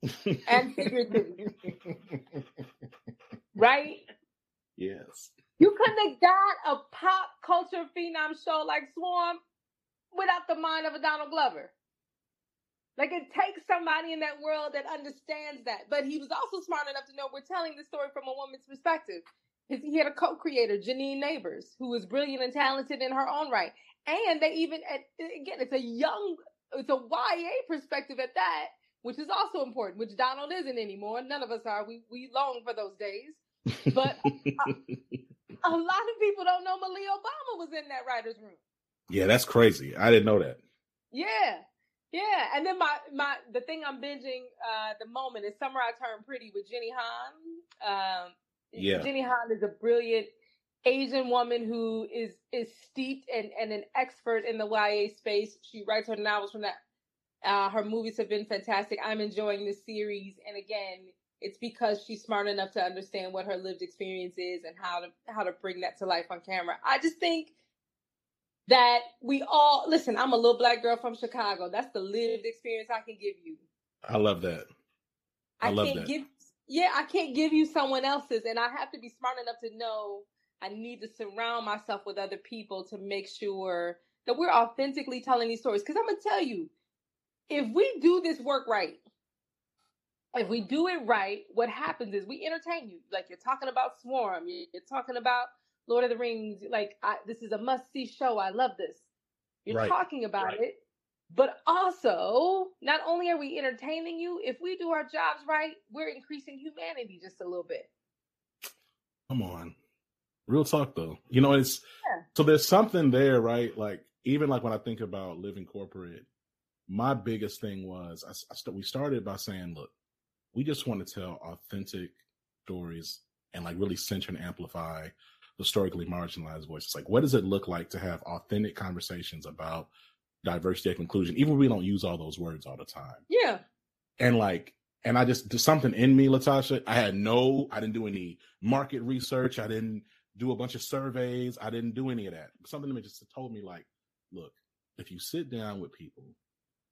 and figuratively, right? yes. You couldn't have got a pop culture phenom show like Swarm without the mind of a Donald Glover. Like it takes somebody in that world that understands that. But he was also smart enough to know we're telling the story from a woman's perspective. He had a co-creator, Janine Nabers, who was brilliant and talented in her own right. And they even, and again, it's a young, it's a YA perspective at that, which is also important, which Donald isn't anymore. None of us are. We we long for those days. But a, a lot of people don't know Malia Obama was in that writers' room. Yeah, that's crazy. I didn't know that. Yeah. Yeah, and then my my the thing I'm binging uh, at the moment is Summer I Turned Pretty with Jenny Han. Um, Yeah. Jenny Han is a brilliant Asian woman who is is steeped and, and an expert in the YA space. She writes her novels from that. Uh, her movies have been fantastic. I'm enjoying this series, and again, it's because she's smart enough to understand what her lived experience is and how to how to bring that to life on camera. I just think that we all listen. I'm a little black girl from Chicago. That's the lived experience I can give you. I love that. I love can't that. give yeah, I can't give you someone else's and I have to be smart enough to know I need to surround myself with other people to make sure that we're authentically telling these stories. Because I'm gonna tell you, if we do this work right, if we do it right, what happens is we entertain you. Like you're talking about Swarm, you- you're talking about Lord of the Rings. Like I, this is a must see show. I love this. You're Right, talking about right. it, but also not only are we entertaining you, if we do our jobs right, we're increasing humanity just a little bit. Come on. Real talk though. You know, it's Yeah. so there's something there, right? Like even like when I think about living corporate, my biggest thing was I, I st- we started by saying, look, we just want to tell authentic stories and like really center and amplify historically marginalized voices. Like, what does it look like to have authentic conversations about diversity and inclusion, even if we don't use all those words all the time? Yeah. and like and i just there's something in me latasha i had no i didn't do any market research i didn't do a bunch of surveys. I didn't do any of that. Something in me just told me like look if you sit down with people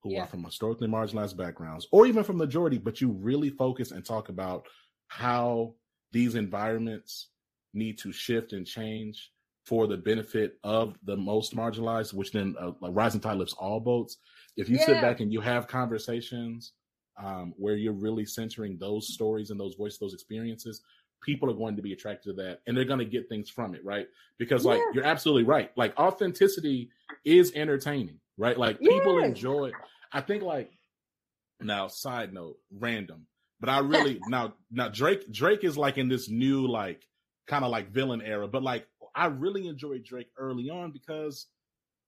who Yeah. are from historically marginalized backgrounds or even from majority but you really focus and talk about how these environments need to shift and change for the benefit of the most marginalized which then uh, like rising tide lifts all boats. If you sit back and you have conversations um, where you're really centering those stories and those voices, those experiences, people are going to be attracted to that and they're going to get things from it, right? Because, like, Yeah. you're absolutely right. Like, authenticity is entertaining, right? Like, people Yes. enjoy. I think, like, now, side note, random, but I really now now Drake Drake is like in this new like kind of like villain era, but like I really enjoyed Drake early on because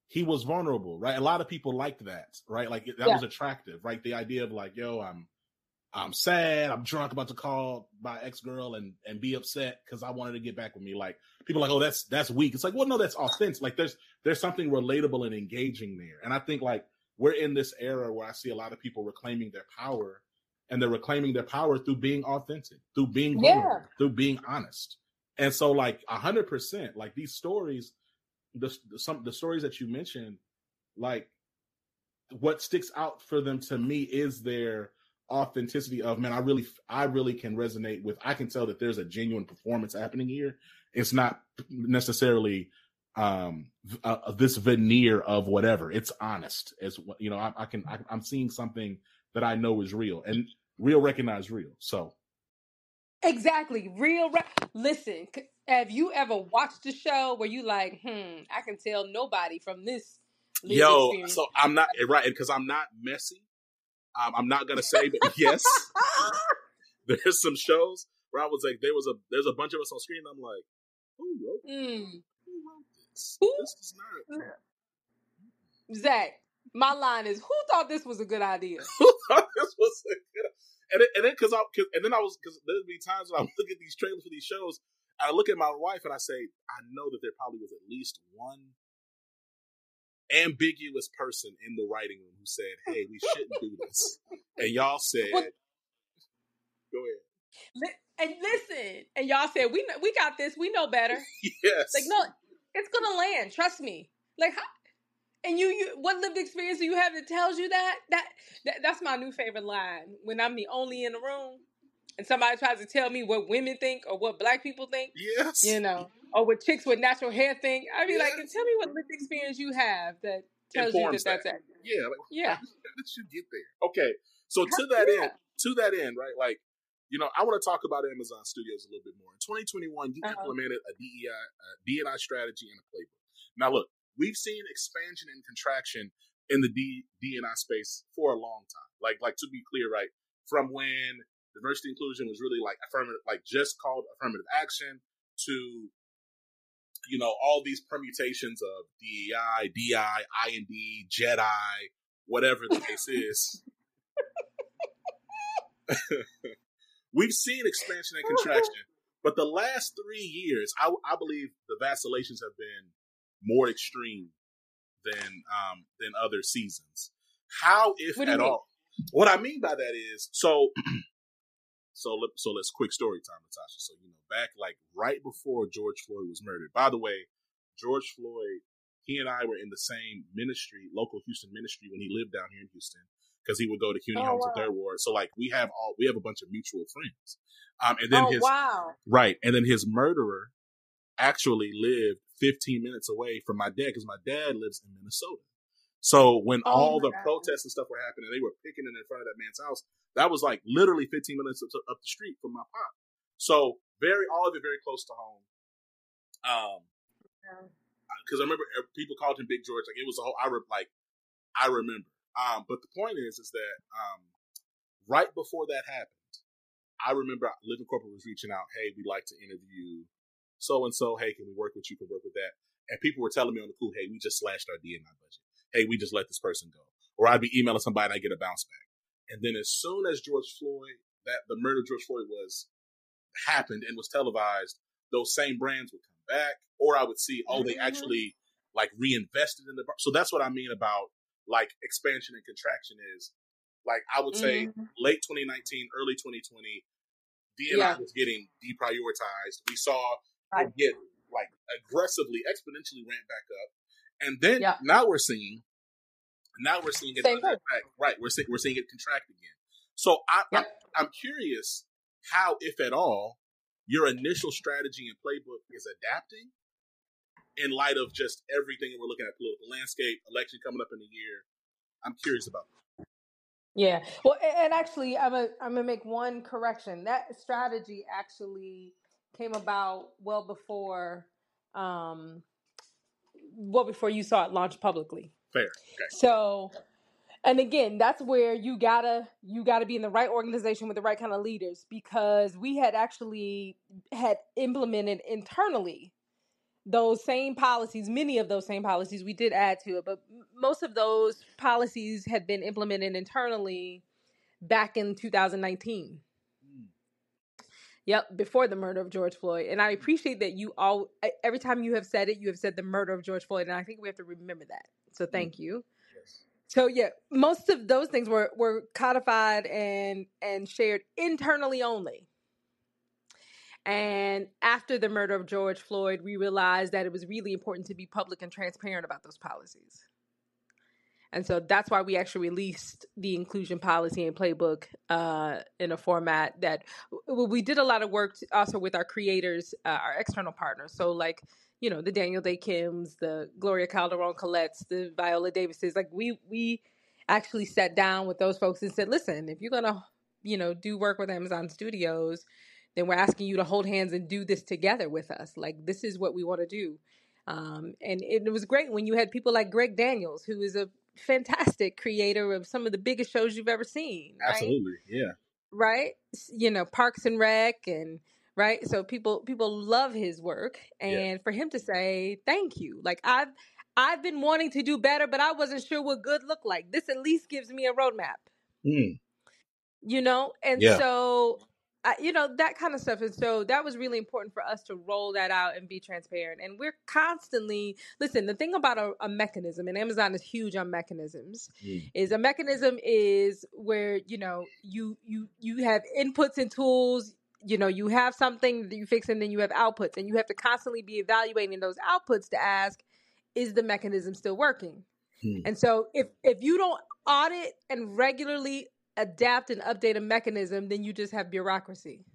he was vulnerable, right? A lot of people liked that, right? Like that Yeah. was attractive, right? The idea of like, yo, I'm I'm sad, I'm drunk, about to call my ex girl and and be upset because I wanted to get back with me. Like people are like, oh, that's that's weak. It's like, well, no, that's authentic. Like there's there's something relatable and engaging there, and I think like we're in this era where I see a lot of people reclaiming their power, and they're reclaiming their power through being authentic, through being Yeah. vulnerable, through being honest. And so, like a hundred percent, like these stories, the, the some the stories that you mentioned, like what sticks out for them to me is their authenticity of man. I really, I really can resonate with. I can tell that there's a genuine performance happening here. It's not necessarily um uh, uh, this veneer of whatever. It's honest. As what- you know, I, I can. I, I'm seeing something that I know is real and real recognize real. So Exactly. Real ra- listen, c- have you ever watched a show where you like, hmm, I can tell nobody from this Yo, experience. so I'm not right because I'm not messy. Um, I'm not gonna say, but yes, there's some shows where I was like, there was a there's a bunch of us on screen. And I'm like, who wrote Mm. who wrote this? Who? This is not. Zach, my line is who thought this was a good idea? Who thought this was a good? And then, and then because I cause, and then I was because there'd be times when I look at these trailers for these shows. I look at my wife and I say, I know that there probably was at least one ambiguous person in the writing room who said, "Hey, we shouldn't do this," and y'all said, "Go ahead." And listen, and y'all said we we got this. We know better. Yes. Like no, it's gonna land. Trust me. Like how? And you, you, what lived experience do you have that tells you that? That, that that's my new favorite line. When I'm the only in the room, and somebody tries to tell me what women think or what black people think, Yes. you know, or what chicks with natural hair think, I'd be like, Yes. tell me what lived experience you have that tells Informs you that, that. that's accurate. Yeah. Like, Yeah. How did you get there? Okay. So to that Yeah. end, to that end, right? Like, you know, I want to talk about Amazon Studios a little bit more. In 2021, you Uh-huh. implemented a DEI, a D&I strategy and a playbook. Now, look, we've seen expansion and contraction in the D DNI space for a long time. Like like to be clear, right from when diversity inclusion was really like affirmative, like just called affirmative action to you know all these permutations of DEI, DI, IND, Jedi, whatever the case is. We've seen expansion and contraction, but the last three years, I, I believe the vacillations have been more extreme than um, than other seasons. How, if at mean? all? What I mean by that is so. so so let's quick story time, Latasha. So you know, back like right before George Floyd was murdered. By the way, George Floyd, he and I were in the same ministry, local Houston ministry, when he lived down here in Houston because he would go to Cuney oh, Homes wow. Third Ward. So like we have all we have a bunch of mutual friends. Um, and then oh, his wow. right, and then his murderer actually lived 15 minutes away from my dad because my dad lives in Minnesota. So when oh all the God. protests and stuff were happening, they were picking it in front of that man's house. That was like literally 15 minutes up, up the street from my pop. So very, all of it very close to home. Um, because I remember uh, people called him Big George. Like it was a whole. I re, like, I remember. Um, but the point is, is that um, right before that happened, I remember Living Corporate was reaching out. Hey, we'd like to interview so and so. Hey, can we work with you? Can work with that? And people were telling me on the cool, hey, we just slashed our DNI budget hey, we just let this person go. Or I'd be emailing somebody and I get a bounce back. And then as soon as George Floyd, that the murder of George Floyd was happened and was televised, those same brands would come back. Or I would see, oh, they mm-hmm. actually like reinvested in the. So that's what I mean about like expansion and contraction is like I would say mm-hmm. late 2019, early 2020, DNI yeah. was getting deprioritized. We saw it get like aggressively, exponentially ramp back up. And then yeah. now we're seeing, now we're seeing it contract. Right, we're seeing we're seeing it contract again. So I, yeah. I, I'm curious how, if at all, your initial strategy and playbook is adapting in light of just everything we're looking at political landscape, election coming up in a year. I'm curious about that. Yeah. Well, and actually, I'm a, I'm gonna make one correction. That strategy actually came about well before um, well before you saw it launched publicly. Fair. Okay. So, and again, that's where you gotta you gotta be in the right organization with the right kind of leaders because we had actually had implemented internally those same policies many of those same policies we did add to it but most of those policies had been implemented internally back in 2019 mm. Yep, before the murder of George Floyd. And I mm. appreciate that you all, every time you have said it, you have said the murder of George Floyd. And I think we have to remember that. So mm. thank you. Yes. So yeah, most of those things were, were codified and, and shared internally only. And after the murder of George Floyd, we realized that it was really important to be public and transparent about those policies. And so that's why we actually released the inclusion policy and playbook uh, in a format that we did a lot of work also with our creators, uh, our external partners. So, like, you know, the Daniel Dae Kims, the Gloria Calderon Kellett's, the Viola Davises. Like, we we actually sat down with those folks and said, listen, if you're gonna, you know, do work with Amazon Studios, then we're asking you to hold hands and do this together with us. Like, this is what we want to do. Um, and it was great when you had people like Greg Daniels, who is a fantastic creator of some of the biggest shows you've ever seen. Right? Absolutely, yeah. Right, you know Parks and Rec, and right. So people people love his work, and yeah. for him to say thank you, like I've I've been wanting to do better, but I wasn't sure what good looked like. This at least gives me a roadmap. Mm. You know, and yeah. so you know that kind of stuff and so that was really important for us to roll that out and be transparent and we're constantly listen the thing about a, a mechanism and amazon is huge on mechanisms mm. is a mechanism is where you know you you you have inputs and tools you know you have something that you fix and then you have outputs and you have to constantly be evaluating those outputs to ask is the mechanism still working mm. and so if if you don't audit and regularly adapt and update a mechanism, then you just have bureaucracy.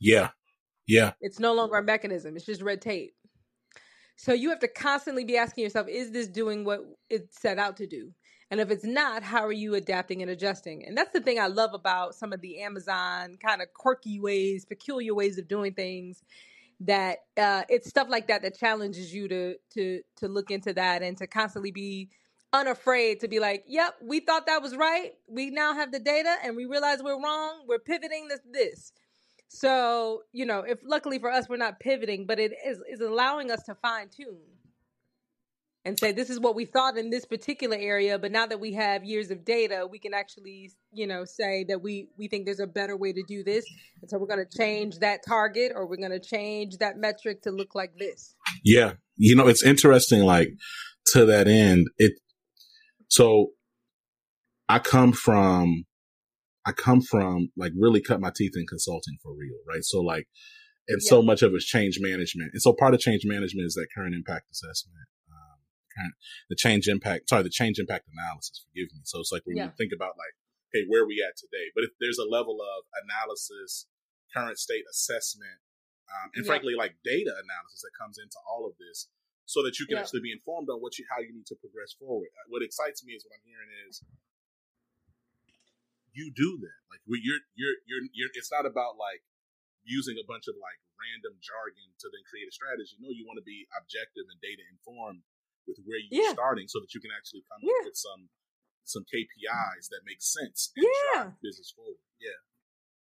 Yeah. Yeah. It's no longer a mechanism, it's just red tape. So you have to constantly be asking yourself, is this doing what it set out to do? And if it's not, how are you adapting and adjusting? And that's the thing I love about some of the Amazon kind of quirky ways, peculiar ways of doing things. That uh, it's stuff like that that challenges you to to to look into that and to constantly be unafraid to be like, "Yep, we thought that was right. We now have the data, and we realize we're wrong. We're pivoting this this." So you know, if luckily for us, we're not pivoting, but it is is allowing us to fine tune and say this is what we thought in this particular area but now that we have years of data we can actually you know say that we we think there's a better way to do this. And so we're going to change that target or we're going to change that metric to look like this. Yeah. You know it's interesting like to that end it so i come from i come from like really cut my teeth in consulting for real right? So like and yeah. so much of it's change management. And so part of change management is that current impact assessment the change impact, sorry, the change impact analysis, forgive me. So it's like when yeah. you think about like, okay, where are we at today? But if there's a level of analysis, current state assessment, um, and yeah. frankly, like data analysis that comes into all of this so that you can yeah. actually be informed on what you, how you need to progress forward. What excites me is what I'm hearing is you do that. Like you're, you're, you're, you're, it's not about like using a bunch of like random jargon to then create a strategy. No, you want to be objective and data informed with where you're yeah. starting so that you can actually come yeah. up with some some KPIs that make sense and yeah. business forward. Yeah.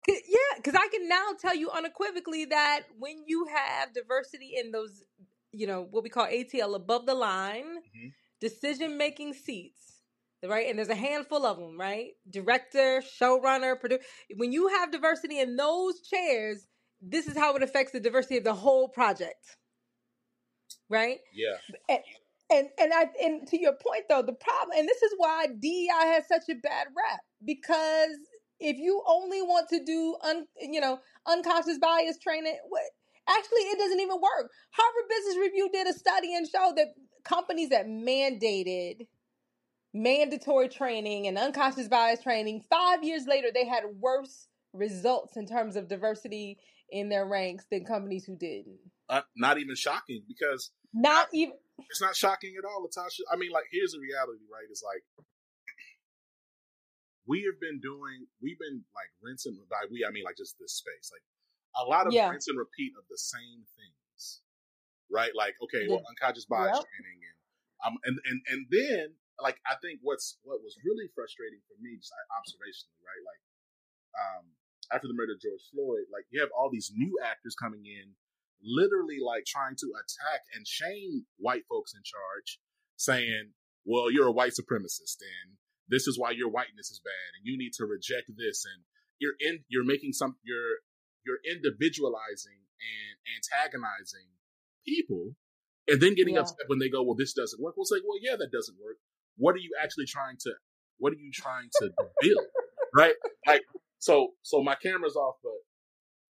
Yeah, because I can now tell you unequivocally that when you have diversity in those, you know, what we call ATL above the line, mm-hmm. decision making seats, right? And there's a handful of them, right? Director, showrunner, producer. When you have diversity in those chairs, this is how it affects the diversity of the whole project, right? Yeah. And, and and I and to your point though, the problem and this is why DEI has such a bad rap because if you only want to do un, you know unconscious bias training, what actually it doesn't even work. Harvard Business Review did a study and showed that companies that mandated mandatory training and unconscious bias training, five years later they had worse results in terms of diversity in their ranks than companies who didn't. Uh, not even shocking because not even it's not shocking at all, Latasha. I mean, like, here's the reality, right? It's like we have been doing, we've been like rinsing by we, I mean, like just this space, like a lot of yeah. rinse and repeat of the same things, right? Like, okay, well, unconscious bias yep. training, and um, and and and then like I think what's what was really frustrating for me, just observationally, right? Like, um, after the murder of George Floyd, like you have all these new actors coming in literally like trying to attack and shame white folks in charge, saying, well, you're a white supremacist and this is why your whiteness is bad and you need to reject this and you're in you're making some you're you're individualizing and antagonizing people and then getting yeah. upset when they go well this doesn't work. Well like well yeah that doesn't work. What are you actually trying to what are you trying to build? Right? Like so so my camera's off but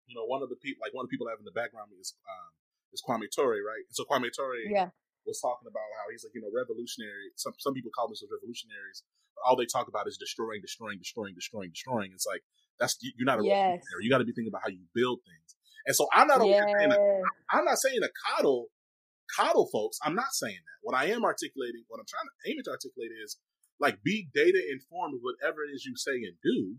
you know, one of the people, like one of the people I have in the background is um, is Kwame Ture, right? And so Kwame Ture yeah. was talking about how he's like, you know, revolutionary. Some some people call themselves revolutionaries, but all they talk about is destroying, destroying, destroying, destroying, destroying. It's like that's you're not a yes. revolutionary. You got to be thinking about how you build things. And so I'm not yes. saying I'm not saying to coddle coddle folks. I'm not saying that. What I am articulating, what I'm trying to aim to articulate is like be data informed with whatever it is you say and do.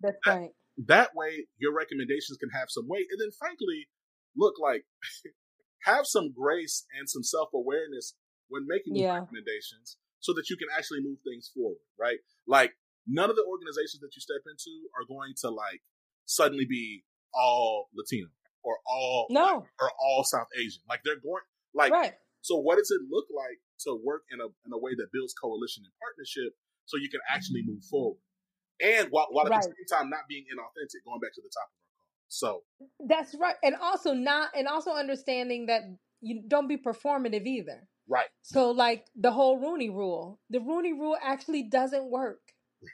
That's right. That way, your recommendations can have some weight. And then, frankly, look like have some grace and some self awareness when making yeah. recommendations so that you can actually move things forward, right? Like, none of the organizations that you step into are going to like suddenly be all Latino or all no or all South Asian. Like they're going like right. so what does it look like to work in a in a way that builds coalition and partnership so you can actually move mm-hmm. forward? And while, while at right. the same time not being inauthentic, going back to the top of our call. So that's right, and also not, and also understanding that you don't be performative either. Right. So, like the whole Rooney Rule, the Rooney Rule actually doesn't work. Right.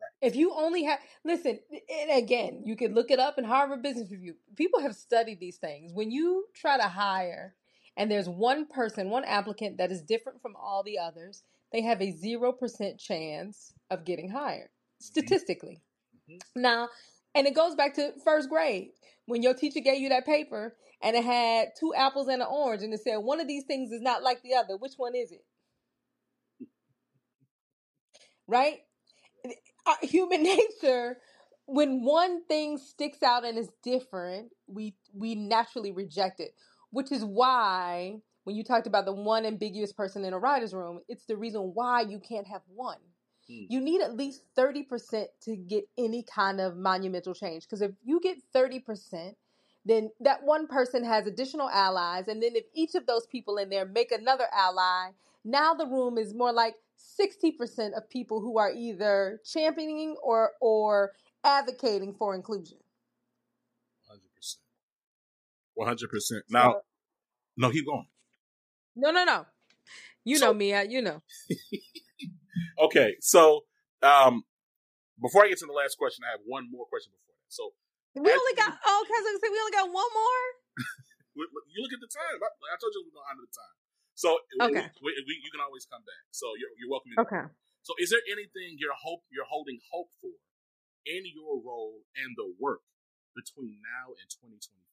Right. If you only have, listen, and again, you can look it up in Harvard Business Review. People have studied these things. When you try to hire, and there's one person, one applicant that is different from all the others, they have a 0% chance of getting hired statistically. Mm-hmm. Now, and it goes back to first grade when your teacher gave you that paper and it had two apples and an orange and it said one of these things is not like the other. Which one is it? Right? Our human nature when one thing sticks out and is different, we we naturally reject it, which is why when you talked about the one ambiguous person in a writer's room, it's the reason why you can't have one. Hmm. You need at least 30% to get any kind of monumental change. Because if you get 30%, then that one person has additional allies. And then if each of those people in there make another ally, now the room is more like 60% of people who are either championing or or advocating for inclusion. 100%. 100%. Now, so, no, keep going. No, no, no. You so, know me. I, you know. okay, so um, before I get to the last question, I have one more question before that. So we only got oh, because we only got one more. you look at the time. I, I told you we are going to honor the time. So okay, we, we, you can always come back. So you're you're welcome. Okay. So is there anything you're hope you're holding hope for in your role and the work between now and 2025?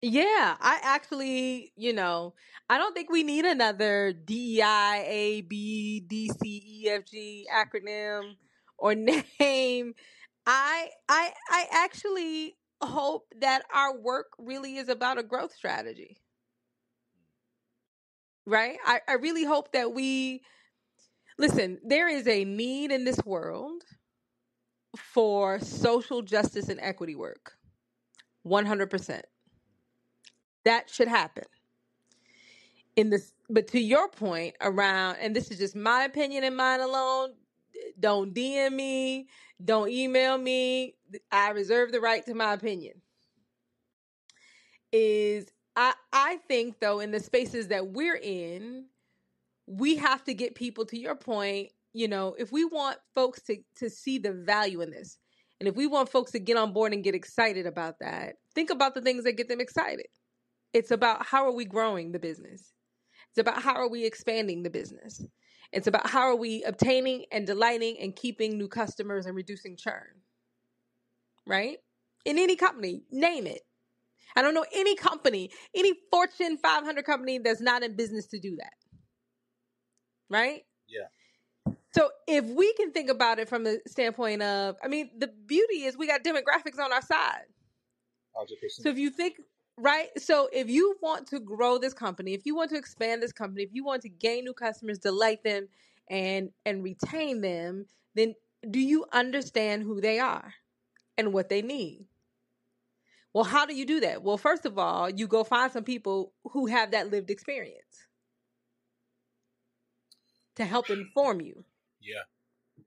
Yeah, I actually, you know, I don't think we need another DEI, A, B, D, C, E, F, G acronym or name. I I I actually hope that our work really is about a growth strategy. Right? I, I really hope that we listen, there is a need in this world for social justice and equity work. 100% that should happen. In this but to your point around and this is just my opinion and mine alone don't dm me don't email me i reserve the right to my opinion. Is i i think though in the spaces that we're in we have to get people to your point you know if we want folks to to see the value in this and if we want folks to get on board and get excited about that think about the things that get them excited it's about how are we growing the business? It's about how are we expanding the business? It's about how are we obtaining and delighting and keeping new customers and reducing churn. Right? In any company, name it. I don't know any company, any Fortune 500 company that's not in business to do that. Right? Yeah. So if we can think about it from the standpoint of, I mean, the beauty is we got demographics on our side. 100%. So if you think right? So if you want to grow this company, if you want to expand this company, if you want to gain new customers, delight them and and retain them, then do you understand who they are and what they need? Well, how do you do that? Well, first of all, you go find some people who have that lived experience to help inform you. Yeah.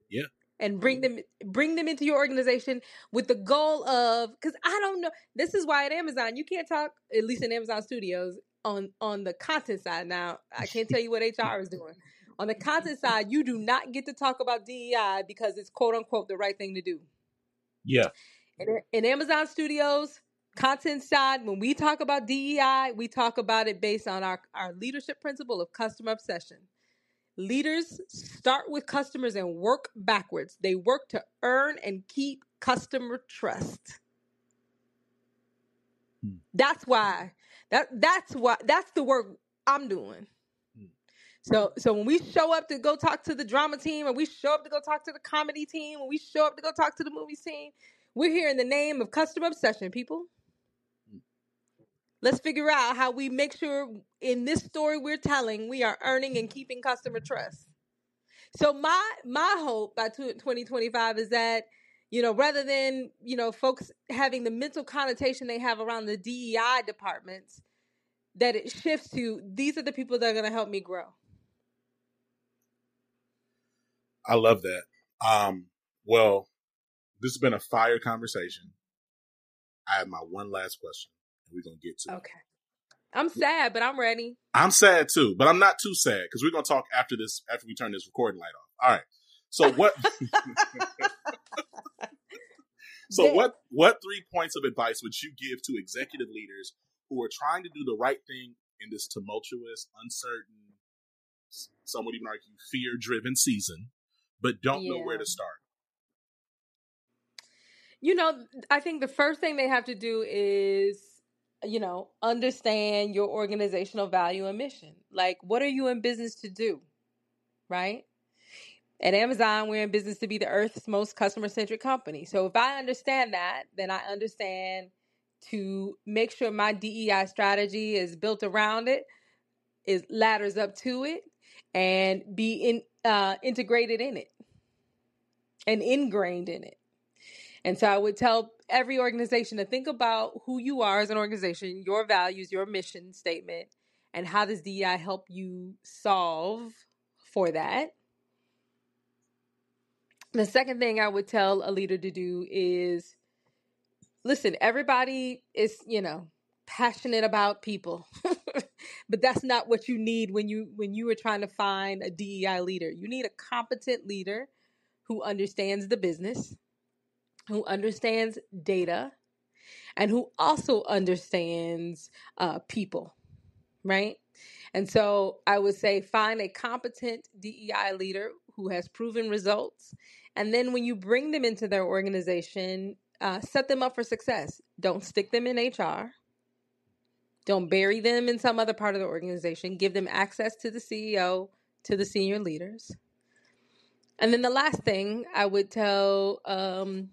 Yeah and bring them bring them into your organization with the goal of because I don't know. This is why at Amazon you can't talk at least in Amazon Studios on on the content side. Now I can't tell you what HR is doing. On the content side, you do not get to talk about DEI because it's quote unquote the right thing to do. Yeah. In, in Amazon Studios, content side, when we talk about DEI, we talk about it based on our, our leadership principle of customer obsession. Leaders start with customers and work backwards. They work to earn and keep customer trust. Hmm. That's why that that's why that's the work I'm doing. Hmm. So so when we show up to go talk to the drama team and we show up to go talk to the comedy team and we show up to go talk to the movie team, we're here in the name of customer obsession, people. Let's figure out how we make sure in this story we're telling, we are earning and keeping customer trust. So my my hope by 2025 is that you know rather than you know folks having the mental connotation they have around the DEI departments that it shifts to these are the people that are going to help me grow. I love that. Um, well, this has been a fire conversation. I have my one last question we're gonna get to. Okay. I'm sad, but I'm ready. I'm sad too, but I'm not too sad because we're gonna talk after this after we turn this recording light off. All right. So what? so what? What three points of advice would you give to executive leaders who are trying to do the right thing in this tumultuous, uncertain, some would even argue fear-driven season, but don't yeah. know where to start? You know, I think the first thing they have to do is you know, understand your organizational value and mission. Like, what are you in business to do? Right? At Amazon, we're in business to be the earth's most customer centric company. So if I understand that, then I understand to make sure my DEI strategy is built around it. is ladders up to it and be in uh, integrated in it and ingrained in it. And so I would tell every organization to think about who you are as an organization, your values, your mission statement, and how does DEI help you solve for that. The second thing I would tell a leader to do is listen, everybody is, you know, passionate about people. but that's not what you need when you when you are trying to find a DEI leader. You need a competent leader who understands the business, who understands data, and who also understands uh, people, right? And so I would say find a competent DEI leader who has proven results. And then when you bring them into their organization, uh, set them up for success. Don't stick them in HR. Don't bury them in some other part of the organization. Give them access to the CEO, to the senior leaders. And then the last thing I would tell, um,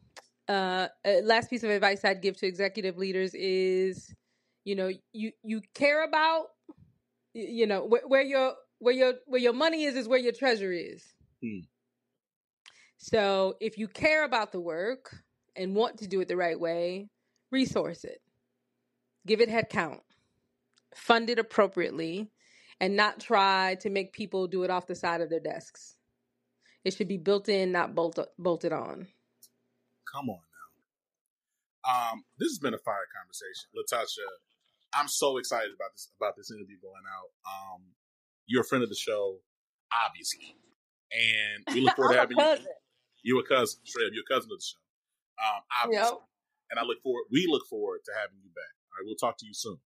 uh, last piece of advice I'd give to executive leaders is, you know, you you care about, you know, where, where your where your where your money is is where your treasure is. Hmm. So if you care about the work and want to do it the right way, resource it. Give it head count fund it appropriately, and not try to make people do it off the side of their desks. It should be built in, not bolt, bolted on. Come on now. Um, this has been a fire conversation, Latasha. I'm so excited about this about this interview going out. Um, you're a friend of the show, obviously, and we look forward to having you. You're a cousin, straight up. You're a cousin of the show, um, obviously. Yep. And I look forward. We look forward to having you back. All right, we'll talk to you soon.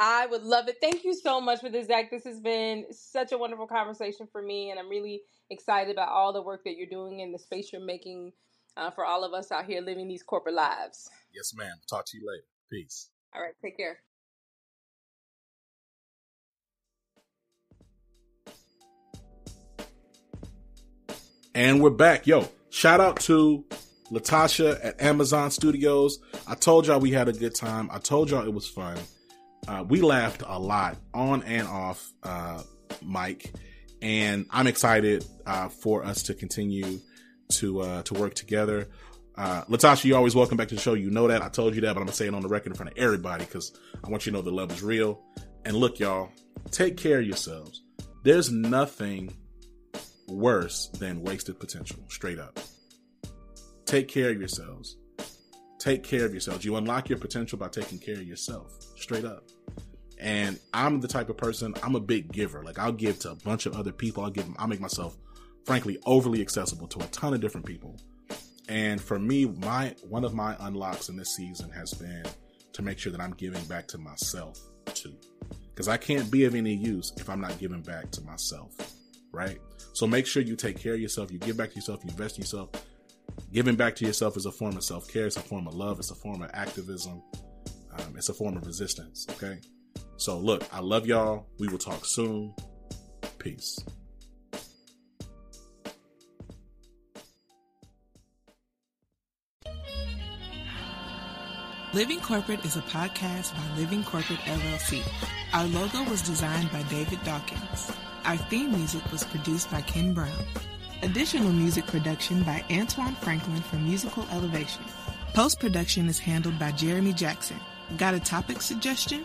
I would love it. Thank you so much for this, Zach. This has been such a wonderful conversation for me, and I'm really excited about all the work that you're doing and the space you're making uh, for all of us out here living these corporate lives. Yes, ma'am. Talk to you later. Peace. All right. Take care. And we're back. Yo, shout out to Latasha at Amazon Studios. I told y'all we had a good time. I told y'all it was fun. Uh, we laughed a lot on and off uh, mic, and I'm excited uh, for us to continue to uh, to work together. Uh, Latasha, you're always welcome back to the show. You know that. I told you that, but I'm gonna say it on the record in front of everybody because I want you to know the love is real. And look, y'all, take care of yourselves. There's nothing worse than wasted potential. Straight up. Take care of yourselves. Take care of yourselves. You unlock your potential by taking care of yourself. Straight up. And I'm the type of person, I'm a big giver. Like I'll give to a bunch of other people. I'll give, them, I'll make myself frankly overly accessible to a ton of different people. And for me, my, one of my unlocks in this season has been to make sure that I'm giving back to myself too. Cause I can't be of any use if I'm not giving back to myself. Right. So make sure you take care of yourself. You give back to yourself. You invest in yourself. Giving back to yourself is a form of self care. It's a form of love. It's a form of activism. Um, it's a form of resistance. Okay. So, look, I love y'all. We will talk soon. Peace. Living Corporate is a podcast by Living Corporate LLC. Our logo was designed by David Dawkins. Our theme music was produced by Ken Brown. Additional music production by Antoine Franklin from Musical Elevation. Post production is handled by Jeremy Jackson. Got a topic suggestion?